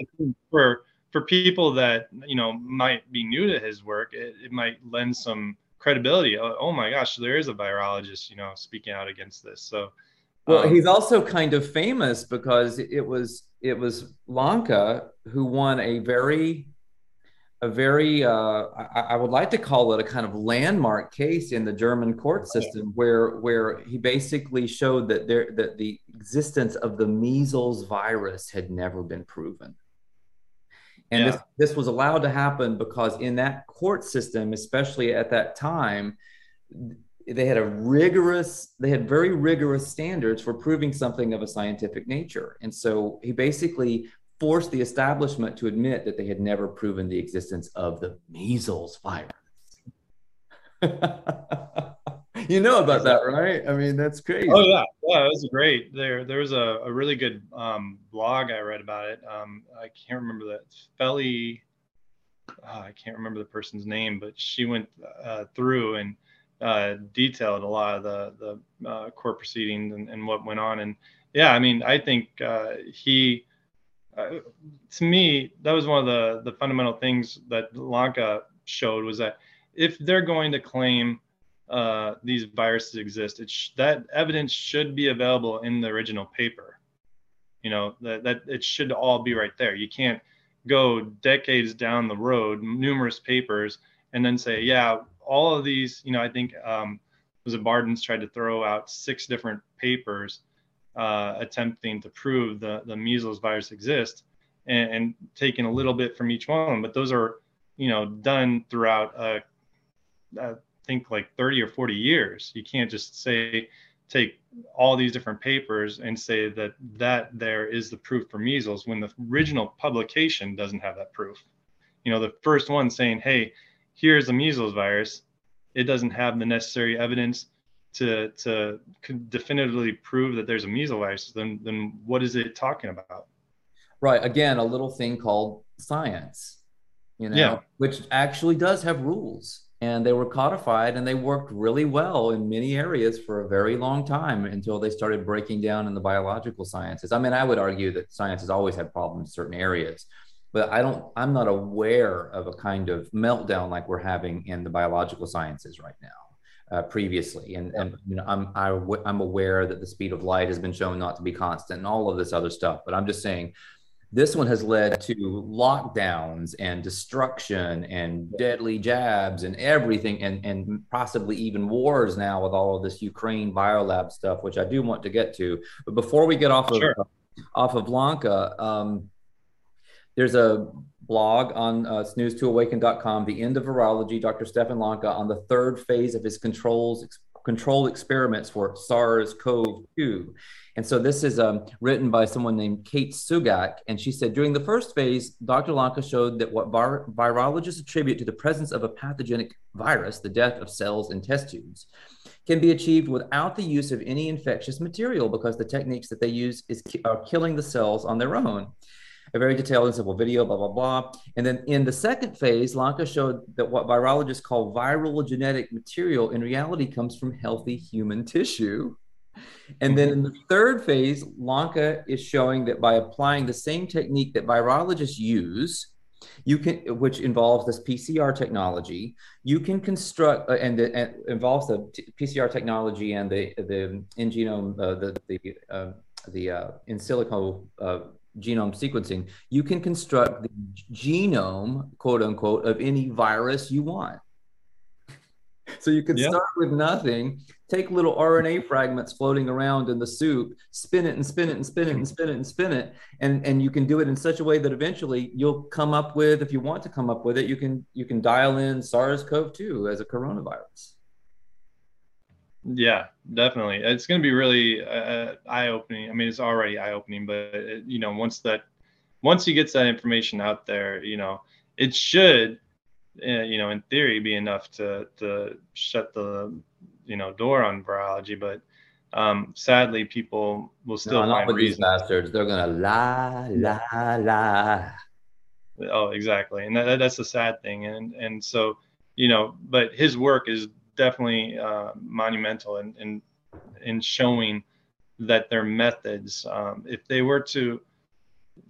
for for people that you know might be new to his work, it, it might lend some credibility. Oh, oh, my gosh, there is a virologist, you know, speaking out against this. So. Well, um, he's also kind of famous because it was it was Lanka who won a very a very uh, I, I, would like to call it a kind of landmark case in the German court system where where he basically showed that there that the existence of the measles virus had never been proven. And yeah. this this was allowed to happen because in that court system, especially at that time, they had a rigorous they had very rigorous standards for proving something of a scientific nature. And so he basically forced the establishment to admit that they had never proven the existence of the measles virus. You know about that right? I mean that's crazy. Oh yeah. Yeah it was great. There there was a, a really good um, blog i read about it. Um, i can't remember that felly oh, i can't remember the person's name but she went uh, through and uh, detailed a lot of the the uh, court proceedings and, and, what went on. And yeah, I mean, I think uh, he, uh, to me, that was one of the the fundamental things that Lanka showed was that if they're going to claim uh, these viruses exist, sh- that evidence should be available in the original paper. You know that that it should all be right there. You can't go decades down the road, numerous papers, and then say, yeah, all of these, you know, I think um, was it Bardens tried to throw out six different papers uh, attempting to prove the, the measles virus exists and, and, taking a little bit from each one. But those are, you know, done throughout, uh, I think like 30 or 40 years. You can't just say, take all these different papers and say that that there is the proof for measles when the original publication doesn't have that proof. You know, the first one saying, hey, here's a measles virus, it doesn't have the necessary evidence to to definitively prove that there's a measles virus, then then what is it talking about? Right. Again, a little thing called science, you know, yeah. which actually does have rules. And they were codified and they worked really well in many areas for a very long time until they started breaking down in the biological sciences. I mean, I would argue that science has always had problems in certain areas, but I don't, I'm not aware of a kind of meltdown like we're having in the biological sciences right now. Uh, previously, and and you know, I'm I, am aware that the speed of light has been shown not to be constant, and all of this other stuff. But I'm just saying, this one has led to lockdowns and destruction and deadly jabs and everything, and and possibly even wars now with all of this Ukraine biolab stuff, which I do want to get to. But before we get off of sure. off of Lanka Um, there's a blog on uh, snooze2awaken.com, The End of Virology, Dr. Stefan Lanka, on the third phase of his controls controlled experiments for SARS-CoV-2. And so this is um, written by someone named Kate Sugak. And she said, during the first phase, Dr. Lanka showed that what vir- virologists attribute to the presence of a pathogenic virus, the death of cells and test tubes, can be achieved without the use of any infectious material because the techniques that they use is ki- are killing the cells on their own a very detailed and simple video, blah, blah, blah. And then in the second phase, Lanka showed that what virologists call viral genetic material in reality comes from healthy human tissue. And then in the third phase, Lanka is showing that by applying the same technique that virologists use, you can, which involves this PCR technology, you can construct, uh, and, the, and involves the PCR technology and the the in genome, uh, the the uh, the uh, in silico uh, genome sequencing, you can construct the genome, quote unquote, of any virus you want. So you can yeah. start with nothing, take little RNA fragments floating around in the soup, spin it and spin it and spin it and spin it and spin it, and and you can do it in such a way that eventually you'll come up with, if you want to come up with it, you can you can dial in SARS-CoV-2 as a coronavirus. Yeah, definitely. It's going to be really uh, eye-opening. I mean, it's already eye-opening, but it, you know, once that, once he gets that information out there, you know, it should, uh, you know, in theory, be enough to to shut the, you know, door on virology. But um, sadly, people will still no, not with these bastards. They're gonna lie, lie, lie. Oh, exactly, and that, that's the sad thing, and and so you know, but his work is definitely uh, monumental in, in in showing that their methods, um, if they were to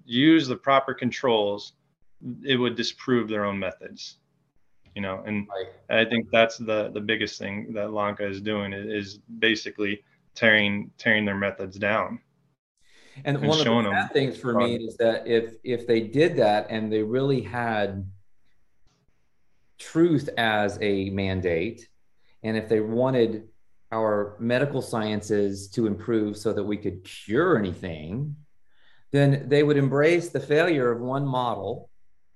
use the proper controls, it would disprove their own methods. You know, and right. I think that's the the biggest thing that Lanka is doing is basically tearing tearing their methods down. And, and one of the bad things for me is that if if they did that and they really had truth as a mandate, and if they wanted our medical sciences to improve so that we could cure anything, then they would embrace the failure of one model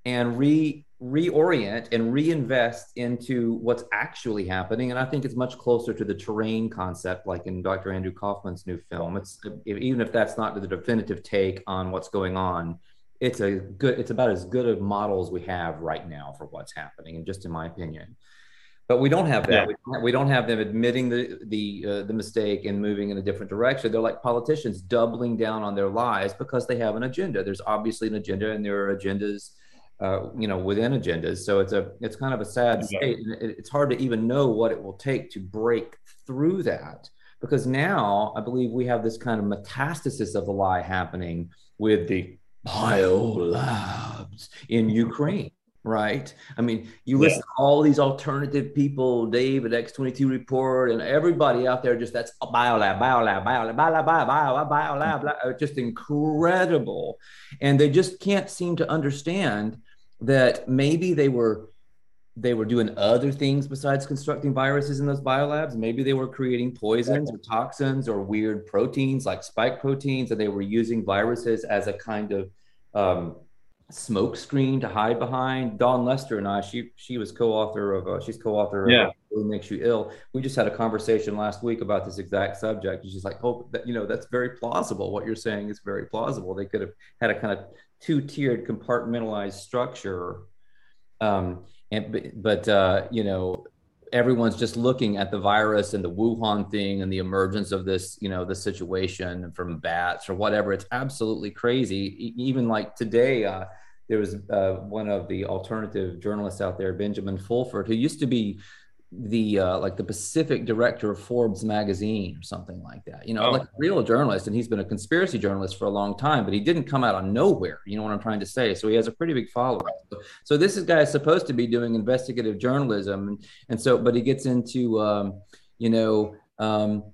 and re reorient and reinvest into what's actually happening. And I think it's much closer to the terrain concept, like in Dr. Andrew Kaufman's new film. It's even if that's not the definitive take on what's going on, it's a good, it's about as good a model as we have right now for what's happening, and just in my opinion. But we don't have that. Yeah. We, don't have them admitting the the uh, the mistake and moving in a different direction. They're like politicians doubling down on their lies because they have an agenda. There's obviously an agenda, and there are agendas uh, you know, within agendas. So it's a it's kind of a sad state. It, it's hard to even know what it will take to break through that because now I believe we have this kind of metastasis of the lie happening with the biolabs in Ukraine. Right. I mean, you listen to all these alternative people, Dave at X22 Report, and everybody out there just that's biolab, biolab, biolab, biolab, biolab, biolab, biolab, just incredible. And they just can't seem to understand that maybe they were they were doing other things besides constructing viruses in those biolabs. Maybe they were creating poisons or toxins or weird proteins like spike proteins, and they were using viruses as a kind of um, smoke screen to hide behind. Dawn Lester and I, she she was co-author of uh, she's co-author yeah. of Who Makes You Ill. We just had a conversation last week about this exact subject. And she's like, oh, that, you know, that's very plausible. What you're saying is very plausible. They could have had a kind of two-tiered compartmentalized structure um, and but uh, you know everyone's just looking at the virus and the wuhan thing and the emergence of this you know the situation from bats or whatever. It's absolutely crazy. Even like today uh, there was uh, one of the alternative journalists out there benjamin fulford who used to be the uh, like the Pacific director of Forbes magazine or something like that. You know, oh. like a real journalist, and he's been a conspiracy journalist for a long time, but he didn't come out of nowhere. You know what I'm trying to say? So he has a pretty big following. So this is guy is supposed to be doing investigative journalism, and, and so but he gets into um, you know um,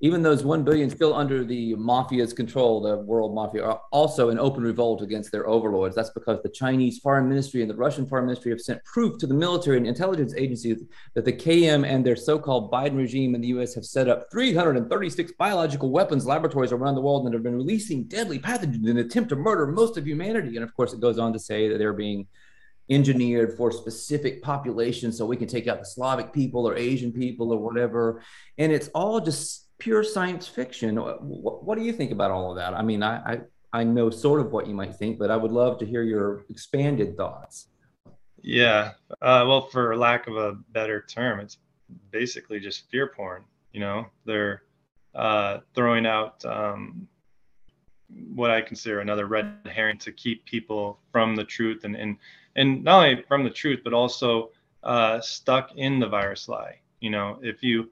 even those 1 billion still under the mafia's control, the world mafia, are also in open revolt against their overlords. That's because the Chinese foreign ministry and the Russian foreign ministry have sent proof to the military and intelligence agencies that the KM and their so called Biden regime in the US have set up 336 biological weapons laboratories around the world and have been releasing deadly pathogens in an attempt to murder most of humanity. And of course, it goes on to say that they're being engineered for specific populations so we can take out the Slavic people or Asian people or whatever. And it's all just pure science fiction. What, what, do you think about all of that? I mean, I, I, I know sort of what you might think, but I would love to hear your expanded thoughts. Yeah. Uh, well, for lack of a better term, it's basically just fear porn. You know, they're uh, throwing out um, what I consider another red herring to keep people from the truth and, and, and not only from the truth, but also uh, stuck in the virus lie. You know, if you,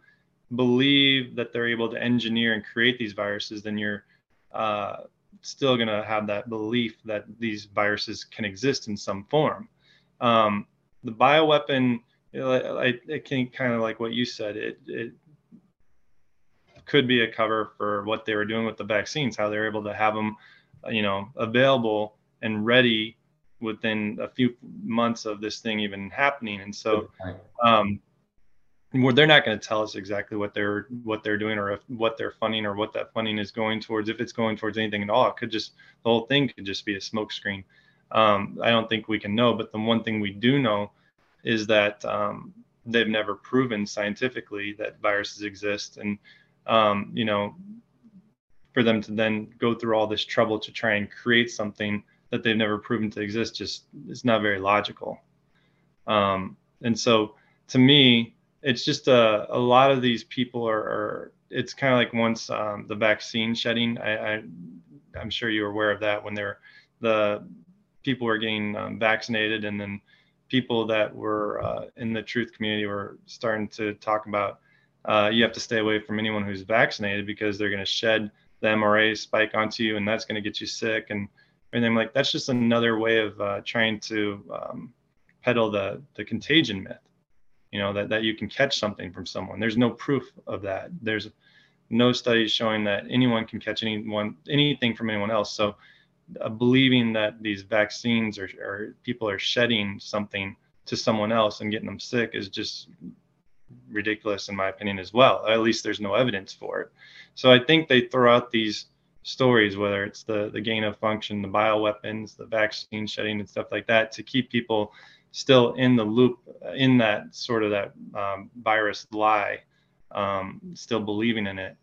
believe that they're able to engineer and create these viruses, then you're uh, still going to have that belief that these viruses can exist in some form. Um, the bioweapon, it, it can kind of like what you said, it, it could be a cover for what they were doing with the vaccines, how they're able to have them, you know, available and ready within a few months of this thing even happening. And so, um, they're not going to tell us exactly what they're what they're doing or if, what they're funding or what that funding is going towards if it's going towards anything at all. It could just the whole thing could just be a smokescreen. Um, i don't think we can know but the one thing we do know is that um, they've never proven scientifically that viruses exist. And um, you know for them to then go through all this trouble to try and create something that they've never proven to exist just is not very logical. Um, and so to me it's just a, uh, a lot of these people are, are it's kind of like once um, the vaccine shedding I, I am sure you're aware of that when they're the people were getting um, vaccinated, and then people that were uh, in the truth community were starting to talk about uh, you have to stay away from anyone who's vaccinated because they're going to shed the mRNA spike onto you, and that's going to get you sick. And and I'm like, that's just another way of uh, trying to um, peddle the the contagion myth. You know that that you can catch something from someone. There's no proof of that. There's no studies showing that anyone can catch anyone anything from anyone else. So uh, believing that these vaccines or, or people are shedding something to someone else and getting them sick is just ridiculous in my opinion as well. At least there's no evidence for it. So I think they throw out these stories, whether it's the the gain of function, the bioweapons, the vaccine shedding, and stuff like that, to keep people still in the loop, in that sort of that um, virus lie, um, still believing in it.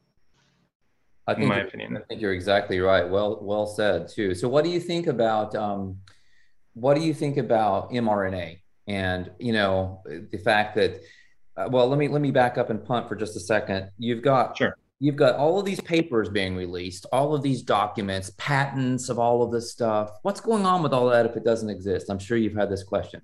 I think, in my opinion, I think you're exactly right. Well, well said too. So, what do you think about um, what do you think about mRNA and you know the fact that uh, well, let me let me back up and punt for just a second. You've got sure. You've got all of these papers being released, all of these documents, patents of all of this stuff. What's going on with all that if it doesn't exist? I'm sure you've had this question.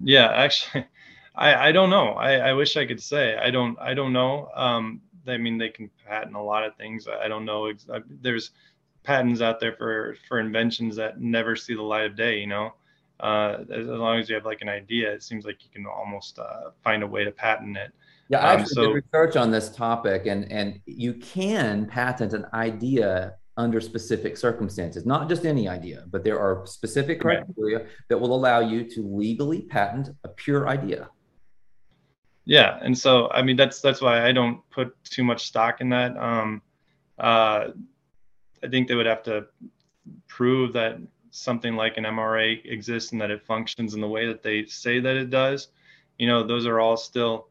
Yeah, actually, I, I don't know. I, I wish I could say. I don't I don't know. Um, I mean, they can patent a lot of things. I don't know. There's patents out there for for inventions that never see the light of day. You know, uh, as, long as you have like an idea, it seems like you can almost uh, find a way to patent it. Yeah, I um, actually um, so, did research on this topic, and and you can patent an idea under specific circumstances, not just any idea, but there are specific criteria right. that will allow you to legally patent a pure idea. Yeah, and so I mean that's that's why I don't put too much stock in that. Um, uh, I think they would have to prove that something like an mRNA exists and that it functions in the way that they say that it does, you know, those are all still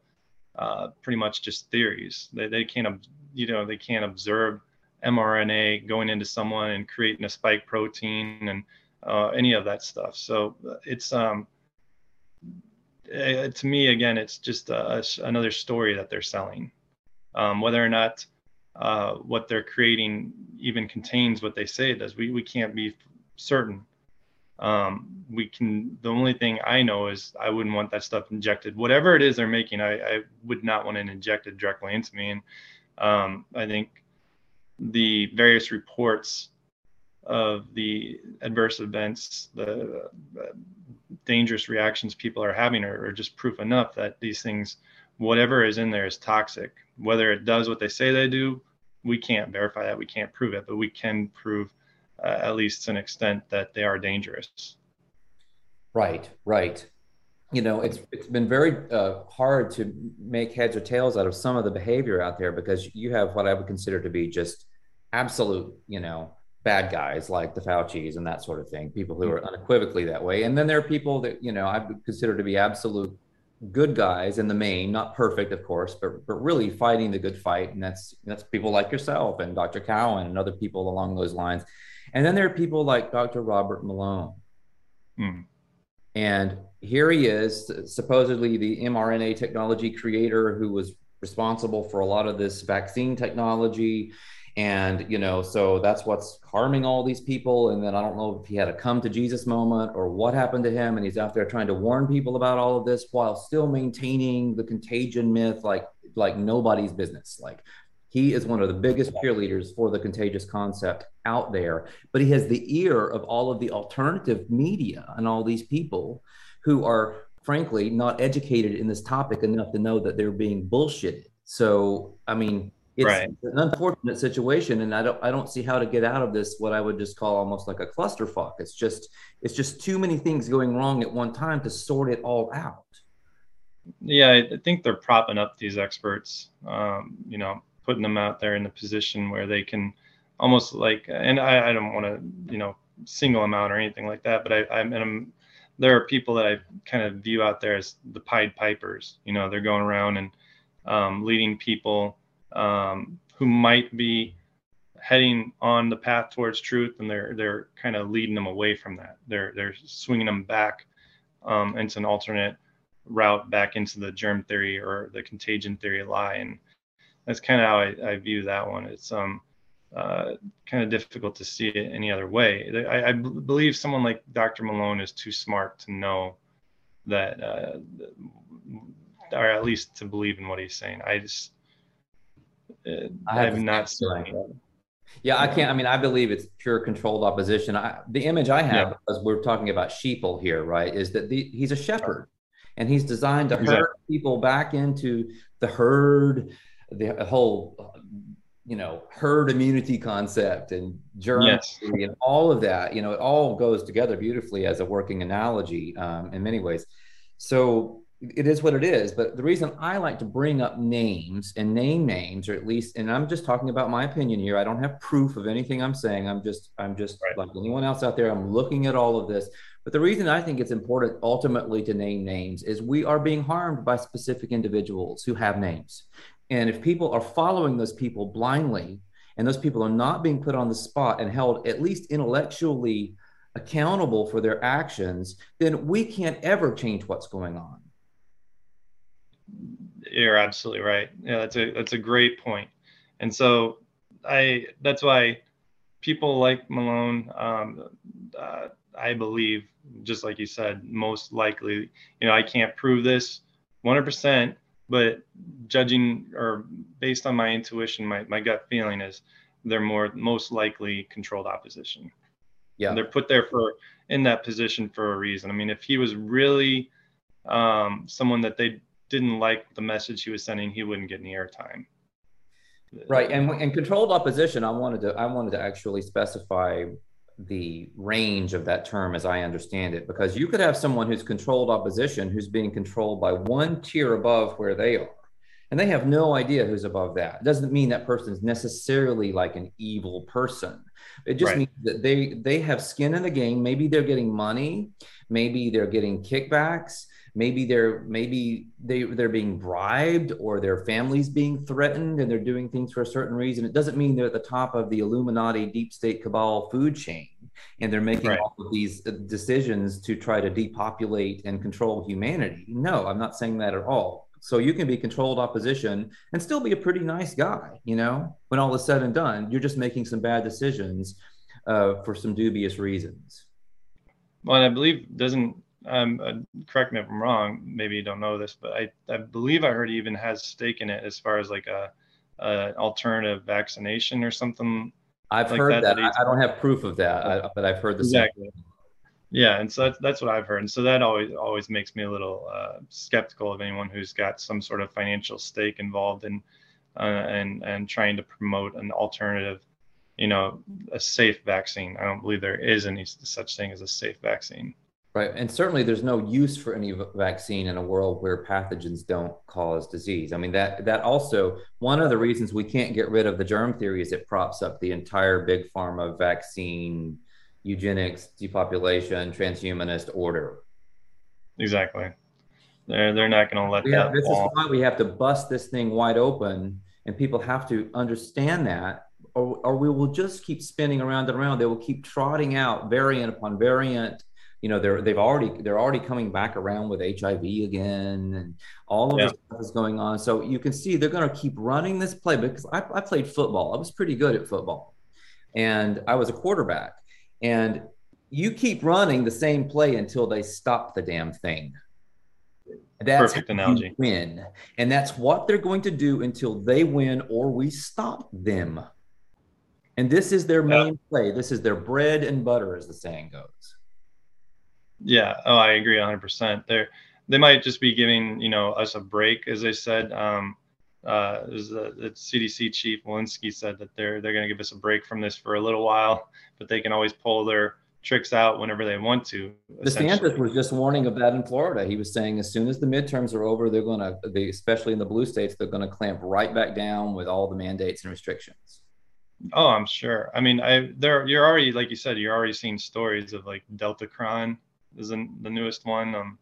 uh, pretty much just theories. They, they can't, you know, they can't observe mRNA going into someone and creating a spike protein and uh, any of that stuff. So uh, it's um, to me again, it's just a, another story that they're selling. Um, whether or not uh, what they're creating even contains what they say it does, we we can't be certain. Um, we can. The only thing I know is I wouldn't want that stuff injected. Whatever it is they're making, I, I would not want it injected directly into me. And um, I think the various reports of the adverse events, the dangerous reactions people are having, are, are just proof enough that these things, whatever is in there, is toxic. Whether it does what they say they do, we can't verify that. We can't prove it, but we can prove uh, at least to an extent that they are dangerous. Right, right. You know, it's it's been very uh, hard to make heads or tails out of some of the behavior out there because you have what I would consider to be just absolute, you know, bad guys like the Fauci's and that sort of thing, people who are unequivocally that way. And then there are people that, you know, I would consider to be absolute good guys in the main, not perfect, of course, but but really fighting the good fight. And that's that's people like yourself and Dr. Cowan and other people along those lines. And then there are people like Dr. Robert Malone. Hmm. And here he is, supposedly the mRNA technology creator who was responsible for a lot of this vaccine technology. And, you know, so that's what's harming all these people. And then I don't know if he had a come to Jesus moment or what happened to him. And he's out there trying to warn people about all of this while still maintaining the contagion myth like like nobody's business. Like he is one of the biggest cheerleaders for the contagious concept out there, but he has the ear of all of the alternative media and all these people who are, frankly, not educated in this topic enough to know that they're being bullshitted. So, I mean, it's right. an unfortunate situation, and I don't, I don't see how to get out of this. What I would just call almost like a clusterfuck. It's just, it's just too many things going wrong at one time to sort it all out. Yeah, I think they're propping up these experts. Um, you know, putting them out there in a position where they can almost like and I, I don't want to you know single them out or anything like that but I, I'm, and I'm there are people that I kind of view out there as the Pied Pipers you know they're going around and um, leading people um, who might be heading on the path towards truth and they're they're kind of leading them away from that they're they're swinging them back um, into an alternate route back into the germ theory or the contagion theory lie and that's kind of how I, I, view that one. It's um, uh, kind of difficult to see it any other way. I, I, believe someone like Dr. Malone is too smart to know that, uh, or at least to believe in what he's saying. I just, I have not seen. It. Yeah, I can't. I mean, I believe it's pure controlled opposition. I, the image I have, yeah. because we're talking about sheeple here, right, is that the, he's a shepherd, and he's designed to exactly. herd people back into the herd, the whole, you know, herd immunity concept and germ yes. and all of that. You know, it all goes together beautifully as a working analogy um, in many ways. So it is what it is. But the reason I like to bring up names and name names, or at least, and I'm just talking about my opinion here. I don't have proof of anything I'm saying. I'm just, I'm just right. like anyone else out there. I'm looking at all of this. But the reason I think it's important ultimately to name names is we are being harmed by specific individuals who have names. And if people are following those people blindly, and those people are not being put on the spot and held at least intellectually accountable for their actions, then we can't ever change what's going on you're absolutely right. Yeah, that's a that's a great point. And so I that's why people like Malone, um, uh, I believe, just like you said, most likely, you know, I can't prove this 100%, but judging or based on my intuition, my, my gut feeling is they're more most likely controlled opposition. Yeah, and they're put there for in that position for a reason. I mean, if he was really um, someone that they didn't like the message he was sending, he wouldn't get any airtime. Right, and and controlled opposition. I wanted to I wanted to actually specify the range of that term as I understand it, because you could have someone who's controlled opposition who's being controlled by one tier above where they are, and they have no idea who's above that. It doesn't mean that person is necessarily like an evil person. It just right. means that they they have skin in the game. Maybe they're getting money, maybe they're getting kickbacks, maybe they're maybe they they're being bribed or their families being threatened and they're doing things for a certain reason. It doesn't mean they're at the top of the illuminati deep state cabal food chain and they're making right. all of these uh, decisions to try to depopulate and control humanity. No i'm not saying that at all. So you can be controlled opposition and still be a pretty nice guy you know when all is said and done you're just making some bad decisions uh, for some dubious reasons. Well i believe doesn't um, uh, correct me if I'm wrong. Maybe you don't know this, but I, I believe I heard he even has stake in it as far as like a, a alternative vaccination or something. I've like heard that. that I, I, don't have proof of that, I, but I've heard the exactly. Same. Yeah, and so that's that's what I've heard, and so that always always makes me a little uh, skeptical of anyone who's got some sort of financial stake involved in uh, and and trying to promote an alternative, you know, a safe vaccine. I don't believe there is any such thing as a safe vaccine. Right. And certainly there's no use for any vaccine in a world where pathogens don't cause disease. I mean, that that also one of the reasons we can't get rid of the germ theory is it props up the entire big pharma vaccine, eugenics, depopulation, transhumanist order. Exactly. They're they're not going to let that. this fall. is why we have to bust this thing wide open, and people have to understand that, or, or we will just keep spinning around and around. They will keep trotting out variant upon variant you know they're they've already they're already coming back around with hiv again and all of yeah. this stuff is going on. So you can see they're going to keep running this play because I, I played football. I was pretty good at football. And i was a quarterback. And you keep running the same play until they stop the damn thing. That's perfect analogy. win. And that's what they're going to do until they win or we stop them. And this is their main yeah. play. This is their bread and butter as the saying goes yeah. Oh, I agree 100%. They're, they might just be giving, you know, us a break, as they said. Um, uh, the, the CDC chief Walensky said that they're they're going to give us a break from this for a little while, but they can always pull their tricks out whenever they want to. The DeSantis was just warning of that in Florida. He was saying as soon as the midterms are over, they're going to, they, especially in the blue states, they're going to clamp right back down with all the mandates and restrictions. Oh, I'm sure. I mean, I there you're already like you said, you're already seeing stories of like Deltacron is the, the newest one. Um,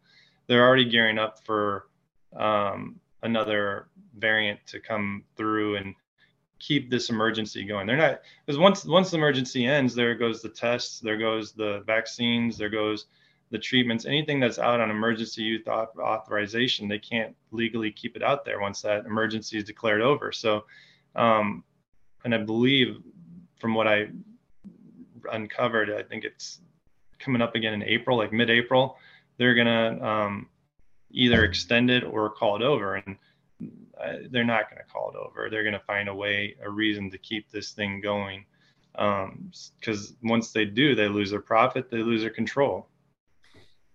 they're already gearing up for um, another variant to come through and keep this emergency going. They're not because once once the emergency ends, there goes the tests, there goes the vaccines, there goes the treatments. Anything that's out on emergency use authorization, they can't legally keep it out there once that emergency is declared over. So, um, and I believe from what I uncovered, I think it's coming up again in April, like mid-April. They're gonna um, either extend it or call it over, and uh, they're not gonna call it over. They're gonna find a way, a reason to keep this thing going, because um, once they do, they lose their profit, they lose their control.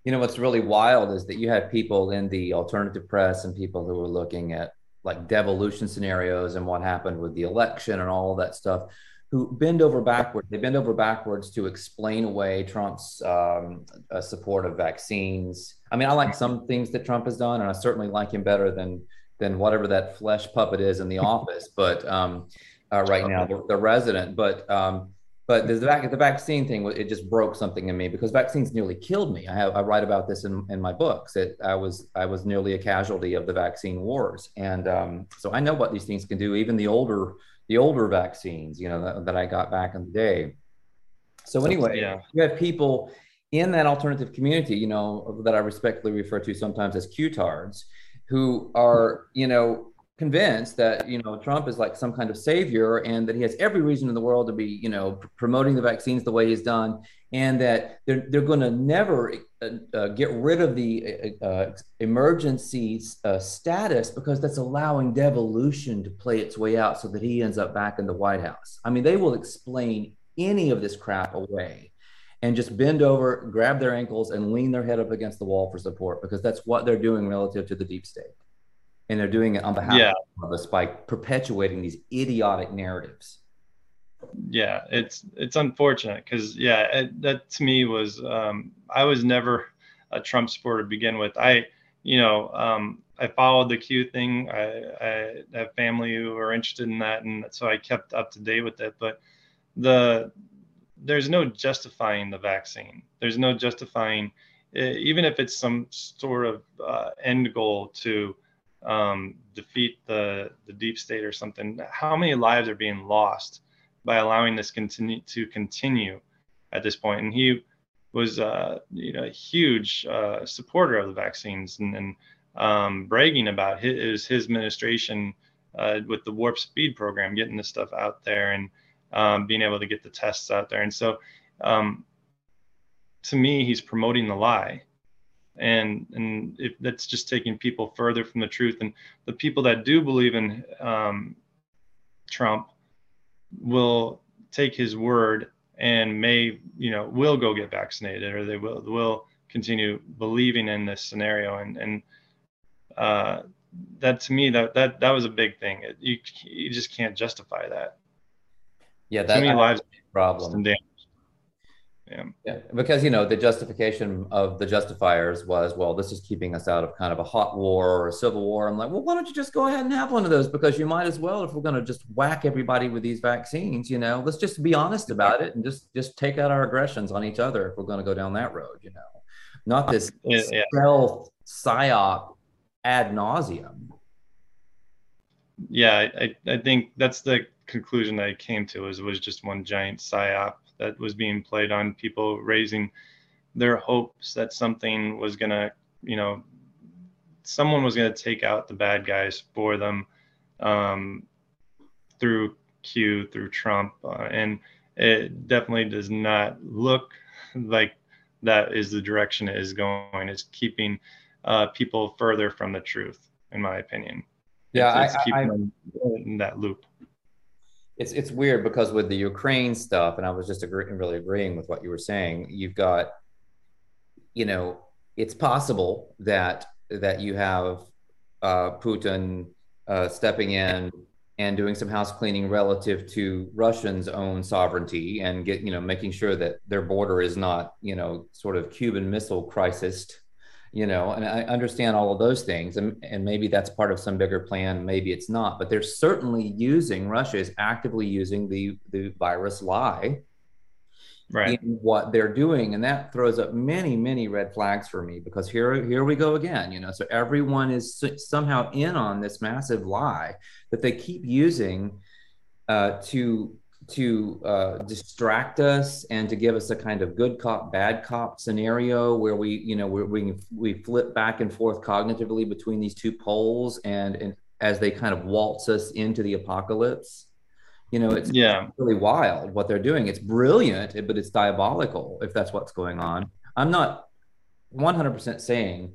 You know what's really wild is that you have people in the alternative press and people who are looking at like devolution scenarios and what happened with the election and all that stuff who bend over backwards. They bend over backwards to explain away Trump's um, uh, support of vaccines. I mean, I like some things that Trump has done, and I certainly like him better than than whatever that flesh puppet is in the office. But um, uh, right now, the, the, resident. But um, but the, the vaccine thing, it just broke something in me because vaccines nearly killed me. I have I write about this in, in my books. That I was I was nearly a casualty of the vaccine wars, and um, so I know what these things can do. Even the older the older vaccines, you know, that, that I got back in the day. So anyway, yeah. you have people in that alternative community, you know, that I respectfully refer to sometimes as Q-tards, who are, you know, convinced that you know Trump is like some kind of savior and that he has every reason in the world to be you know pr- promoting the vaccines the way he's done and that they're they're going to never uh, uh, get rid of the uh, uh emergency uh, status because that's allowing devolution to play its way out so that he ends up back in the White House. I mean, they will explain any of this crap away and just bend over, grab their ankles, and lean their head up against the wall for support because that's what they're doing relative to the deep state and they're doing it on behalf yeah. of us by perpetuating these idiotic narratives. Yeah it's it's unfortunate because yeah it, that to me was um, i was never a trump supporter to begin with. I you know um, i followed the q thing. I, I have family who are interested in that and so i kept up to date with it. But the there's no justifying the vaccine. There's no justifying even if it's some sort of uh, end goal to um, defeat the the deep state or something. How many lives are being lost by allowing this continue to continue at this point? And he was uh, you know a huge uh, supporter of the vaccines and, and um, bragging about his his administration uh, with the warp speed program, getting this stuff out there and um, being able to get the tests out there. And so, um, to me, he's promoting the lie and and if that's just taking people further from the truth. And the people that do believe in um, trump will take his word and may you know will go get vaccinated or they will will continue believing in this scenario. And and uh, that to me that that that was a big thing. It, you you just can't justify that. Yeah that many lives problem yeah. yeah. Because, you know, the justification of the justifiers was, well, this is keeping us out of kind of a hot war or a civil war. I'm like, well, why don't you just go ahead and have one of those? Because you might as well, if we're going to just whack everybody with these vaccines, you know, let's just be honest about it and just, just take out our aggressions on each other if we're going to go down that road, you know, not this yeah, yeah. stealth psyop ad nauseum. Yeah. I, I think that's the conclusion that I came to is it was just one giant psyop that was being played on people raising their hopes that something was going to, you know, someone was going to take out the bad guys for them um, through Q, through Trump. Uh, and it definitely does not look like that is the direction it is going. It's keeping uh, people further from the truth, in my opinion. Yeah, it's, it's I, keeping I, them in that loop it's it's weird because with the Ukraine stuff, and I was just agree, really agreeing with what you were saying. You've got, you know, it's possible that that you have uh, Putin uh, stepping in and doing some house cleaning relative to Russians' own sovereignty and get you know making sure that their border is not you know sort of Cuban Missile Crisis you know and i understand all of those things and, and maybe that's part of some bigger plan maybe it's not but they're certainly using russia is actively using the the virus lie right. in what they're doing and that throws up many many red flags for me because here here we go again you know so everyone is somehow in on this massive lie that they keep using uh, to to uh, distract us and to give us a kind of good cop bad cop scenario where we you know we we, we flip back and forth cognitively between these two poles and, and as they kind of waltz us into the apocalypse You know, it's yeah really wild what they're doing. It's brilliant, but it's diabolical if that's what's going on. I'm not 100% saying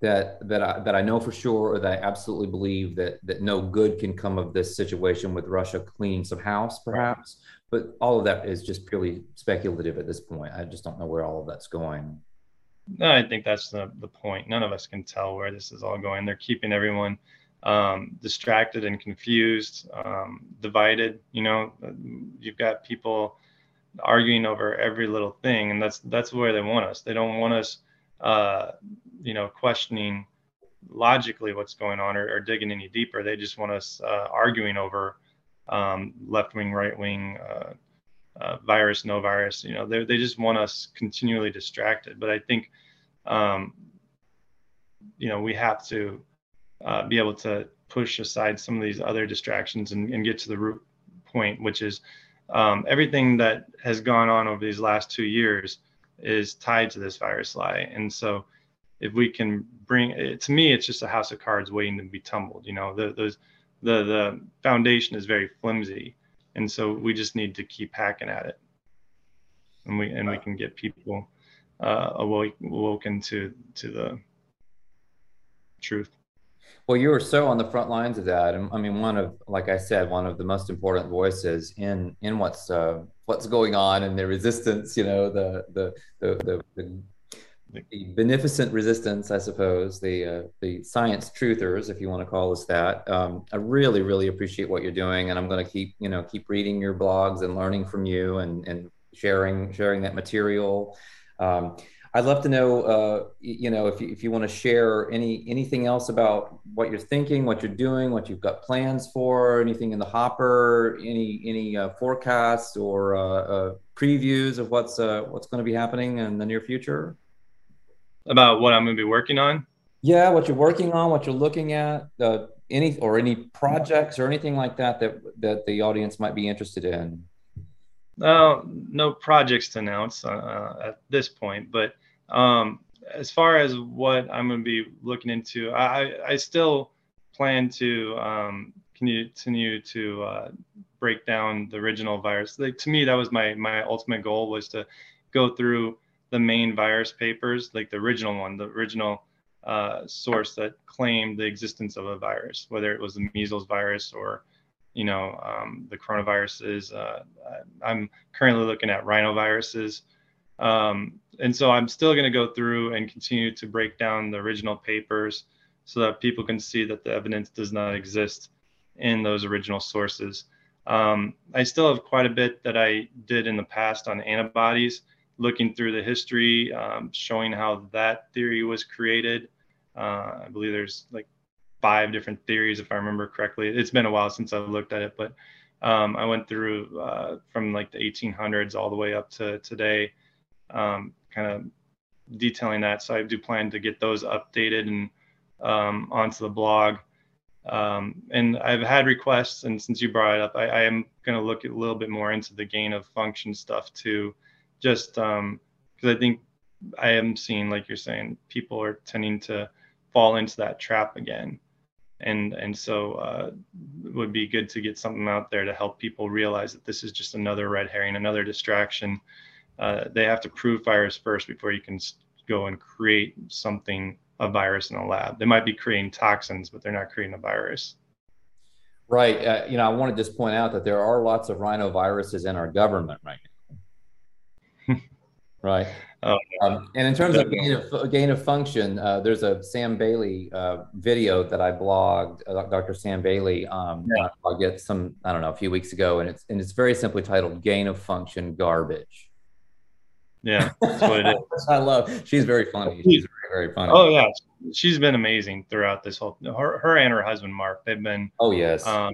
that that I, that I know for sure or that I absolutely believe that that no good can come of this situation with Russia cleaning some house, perhaps. But all of that is just purely speculative at this point. I just don't know where all of that's going. No, I think that's the the point. None of us can tell where this is all going. They're keeping everyone um, distracted and confused, um, divided. You know, you've got people arguing over every little thing, and that's that's where they want us. They don't want us uh, you know, questioning logically what's going on or, or, digging any deeper. They just want us uh, arguing over um, left wing, right wing, uh, uh, virus, no virus. You know, they they just want us continually distracted. But I think, um, you know, we have to uh, be able to push aside some of these other distractions and, and get to the root point, which is um, everything that has gone on over these last two years is tied to this virus lie. And so if we can bring it to me, it's just a house of cards waiting to be tumbled. You know, the, those, the, the foundation is very flimsy. And so we just need to keep hacking at it. And we, and we can get people uh, awake awoken to, to the truth. Well, you were so on the front lines of that, and I mean, one of, like I said, one of the most important voices in in what's uh, what's going on and the resistance. You know, the the the the, the, the beneficent resistance, I suppose, the uh, the science truthers, if you want to call us that. Um, I really, really appreciate what you're doing, and I'm going to keep you know keep reading your blogs and learning from you and and sharing sharing that material. Um, I'd love to know, uh, you know, if you, if you want to share any anything else about what you're thinking, what you're doing, what you've got plans for, anything in the hopper, any any uh, forecasts or uh, uh previews of what's uh, what's going to be happening in the near future. About what I'm going to be working on. Yeah, what you're working on, what you're looking at, uh, any or any projects or anything like that that that the audience might be interested in. Uh, no projects to announce uh, at this point, but um, as far as what I'm going to be looking into, I, I still plan to um, continue to uh, break down the original virus. Like to me, that was my my ultimate goal was to go through the main virus papers, like the original one, the original uh, source that claimed the existence of a virus, whether it was the measles virus or you know, um, the coronaviruses. Uh, I'm currently looking at rhinoviruses. Um, and so I'm still going to go through and continue to break down the original papers so that people can see that the evidence does not exist in those original sources. Um, I still have quite a bit that I did in the past on antibodies, looking through the history, um, showing how that theory was created. Uh, I believe there's like five different theories, if I remember correctly. It's been a while since I looked at it, but um, I went through uh, from like the 1800s all the way up to today, um, kind of detailing that. So I do plan to get those updated and um, onto the blog. Um, and I've had requests, and since you brought it up, I, I am going to look a little bit more into the gain of function stuff too, just because um, I think I am seeing, like you're saying, people are tending to fall into that trap again and and so uh, it would be good to get something out there to help people realize that this is just another red herring, another distraction. Uh, they have to prove virus first before you can go and create something a virus in a lab. They might be creating toxins, but they're not creating a virus. Right. Uh, you know, I want to just point out that there are lots of rhinoviruses in our government right now. right. Oh, um, and in terms of gain of, gain of function, uh, there's a Sam Bailey uh, video that I blogged, uh, Dr. Sam Bailey. Um, yeah. I'll get some, I don't know, a few weeks ago, and it's and it's very simply titled "Gain of Function Garbage." Yeah, that's what it is. I love. She's very funny. She's very, very funny. Oh yeah, she's been amazing throughout this whole. Her, her and her husband Mark, they've been. Oh yes. Um,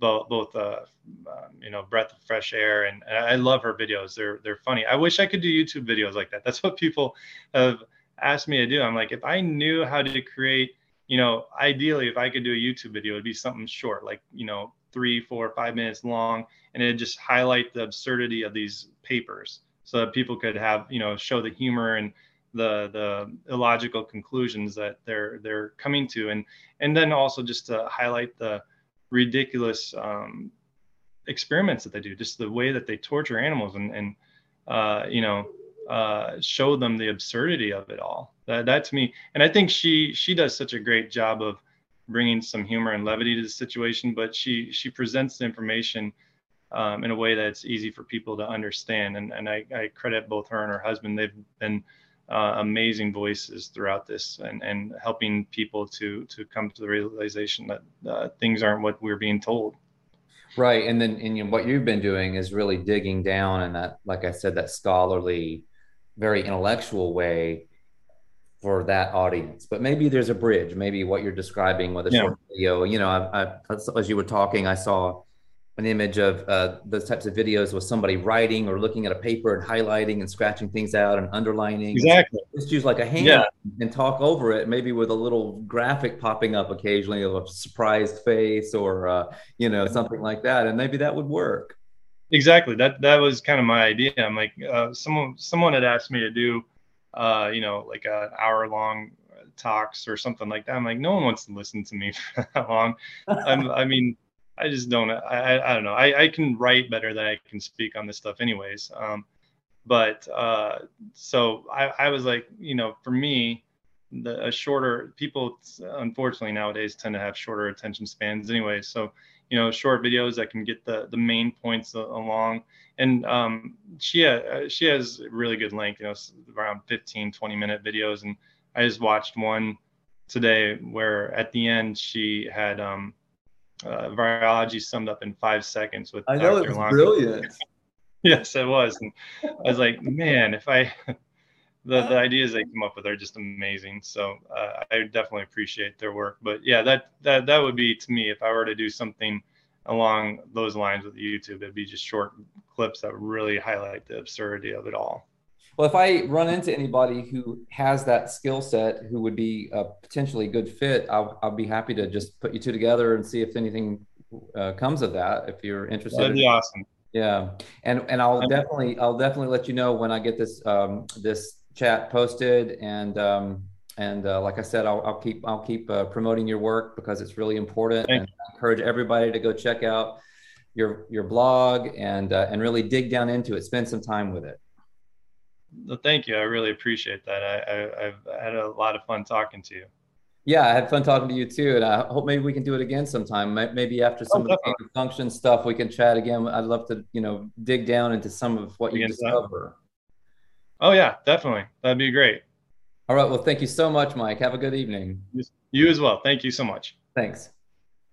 both both uh, um, you know breath of fresh air and, and, I love her videos. They're they're funny. I wish I could do YouTube videos like that. That's what people have asked me to do. I'm like, if I knew how to create, you know, ideally, if I could do a YouTube video, it'd be something short, like you know, three, four, five minutes long, and it'd just highlight the absurdity of these papers, so that people could have, you know, show the humor and the the illogical conclusions that they're they're coming to, and and then also just to highlight the ridiculous um, experiments that they do, just the way that they torture animals and and uh, you know uh, show them the absurdity of it all. That that to me, and I think she she does such a great job of bringing some humor and levity to the situation, but she she presents the information um, in a way that's easy for people to understand. And and I, I credit both her and her husband. They've been uh, amazing voices throughout this and, and helping people to to come to the realization that uh, things aren't what we're being told. Right, and then and you know, what you've been doing is really digging down in that, like I said, that scholarly, very intellectual way for that audience. But maybe there's a bridge. Maybe what you're describing with a yeah. short video. You know, I, I, as you were talking, I saw an image of uh, those types of videos with somebody writing or looking at a paper and highlighting and scratching things out and underlining. Exactly. Just use like a hand yeah. and talk over it, maybe with a little graphic popping up occasionally of a surprised face or uh, you know something like that, and maybe that would work. Exactly. That that was kind of my idea. I'm like, uh, someone someone had asked me to do, uh, you know, like an hour long talks or something like that. I'm like, no one wants to listen to me for that long. I'm, I mean I just don't. I, I don't know. I, I can write better than I can speak on this stuff, anyways. Um, but uh, so I, I was like, you know, for me, the a shorter people unfortunately nowadays tend to have shorter attention spans, anyway. So you know, short videos that can get the the main points along. And um, she ha- she has really good length, you know, around 15, 20 minute videos. And I just watched one today where at the end she had um, uh, virology summed up in five seconds with I know Dr. it's brilliant. yes, it was. And I was like, man, if I the, the ideas they come up with are just amazing. So uh, I definitely appreciate their work. But yeah, that that that would be to me if I were to do something along those lines with YouTube, it'd be just short clips that really highlight the absurdity of it all. Well, if I run into anybody who has that skill set who would be a potentially good fit, I'll, I'll be happy to just put you two together and see if anything uh, comes of that. If you're interested, that'd be awesome. Yeah, and and I'll definitely I'll definitely let you know when I get this um, this chat posted and um, and uh, like I said, I'll, I'll keep I'll keep uh, promoting your work because it's really important. Thank and I encourage everybody to go check out your your blog and uh, and really dig down into it. Spend some time with it. Well, thank you. I really appreciate that. I, I, have had a lot of fun talking to you. Yeah, I had fun talking to you too, and I hope maybe we can do it again sometime. Maybe after some oh, of the function stuff, we can chat again. I'd love to, you know, dig down into some of what you discover. Oh yeah, definitely. That'd be great. All right. Well, thank you so much, Mike. Have a good evening. You as well. Thank you so much. Thanks.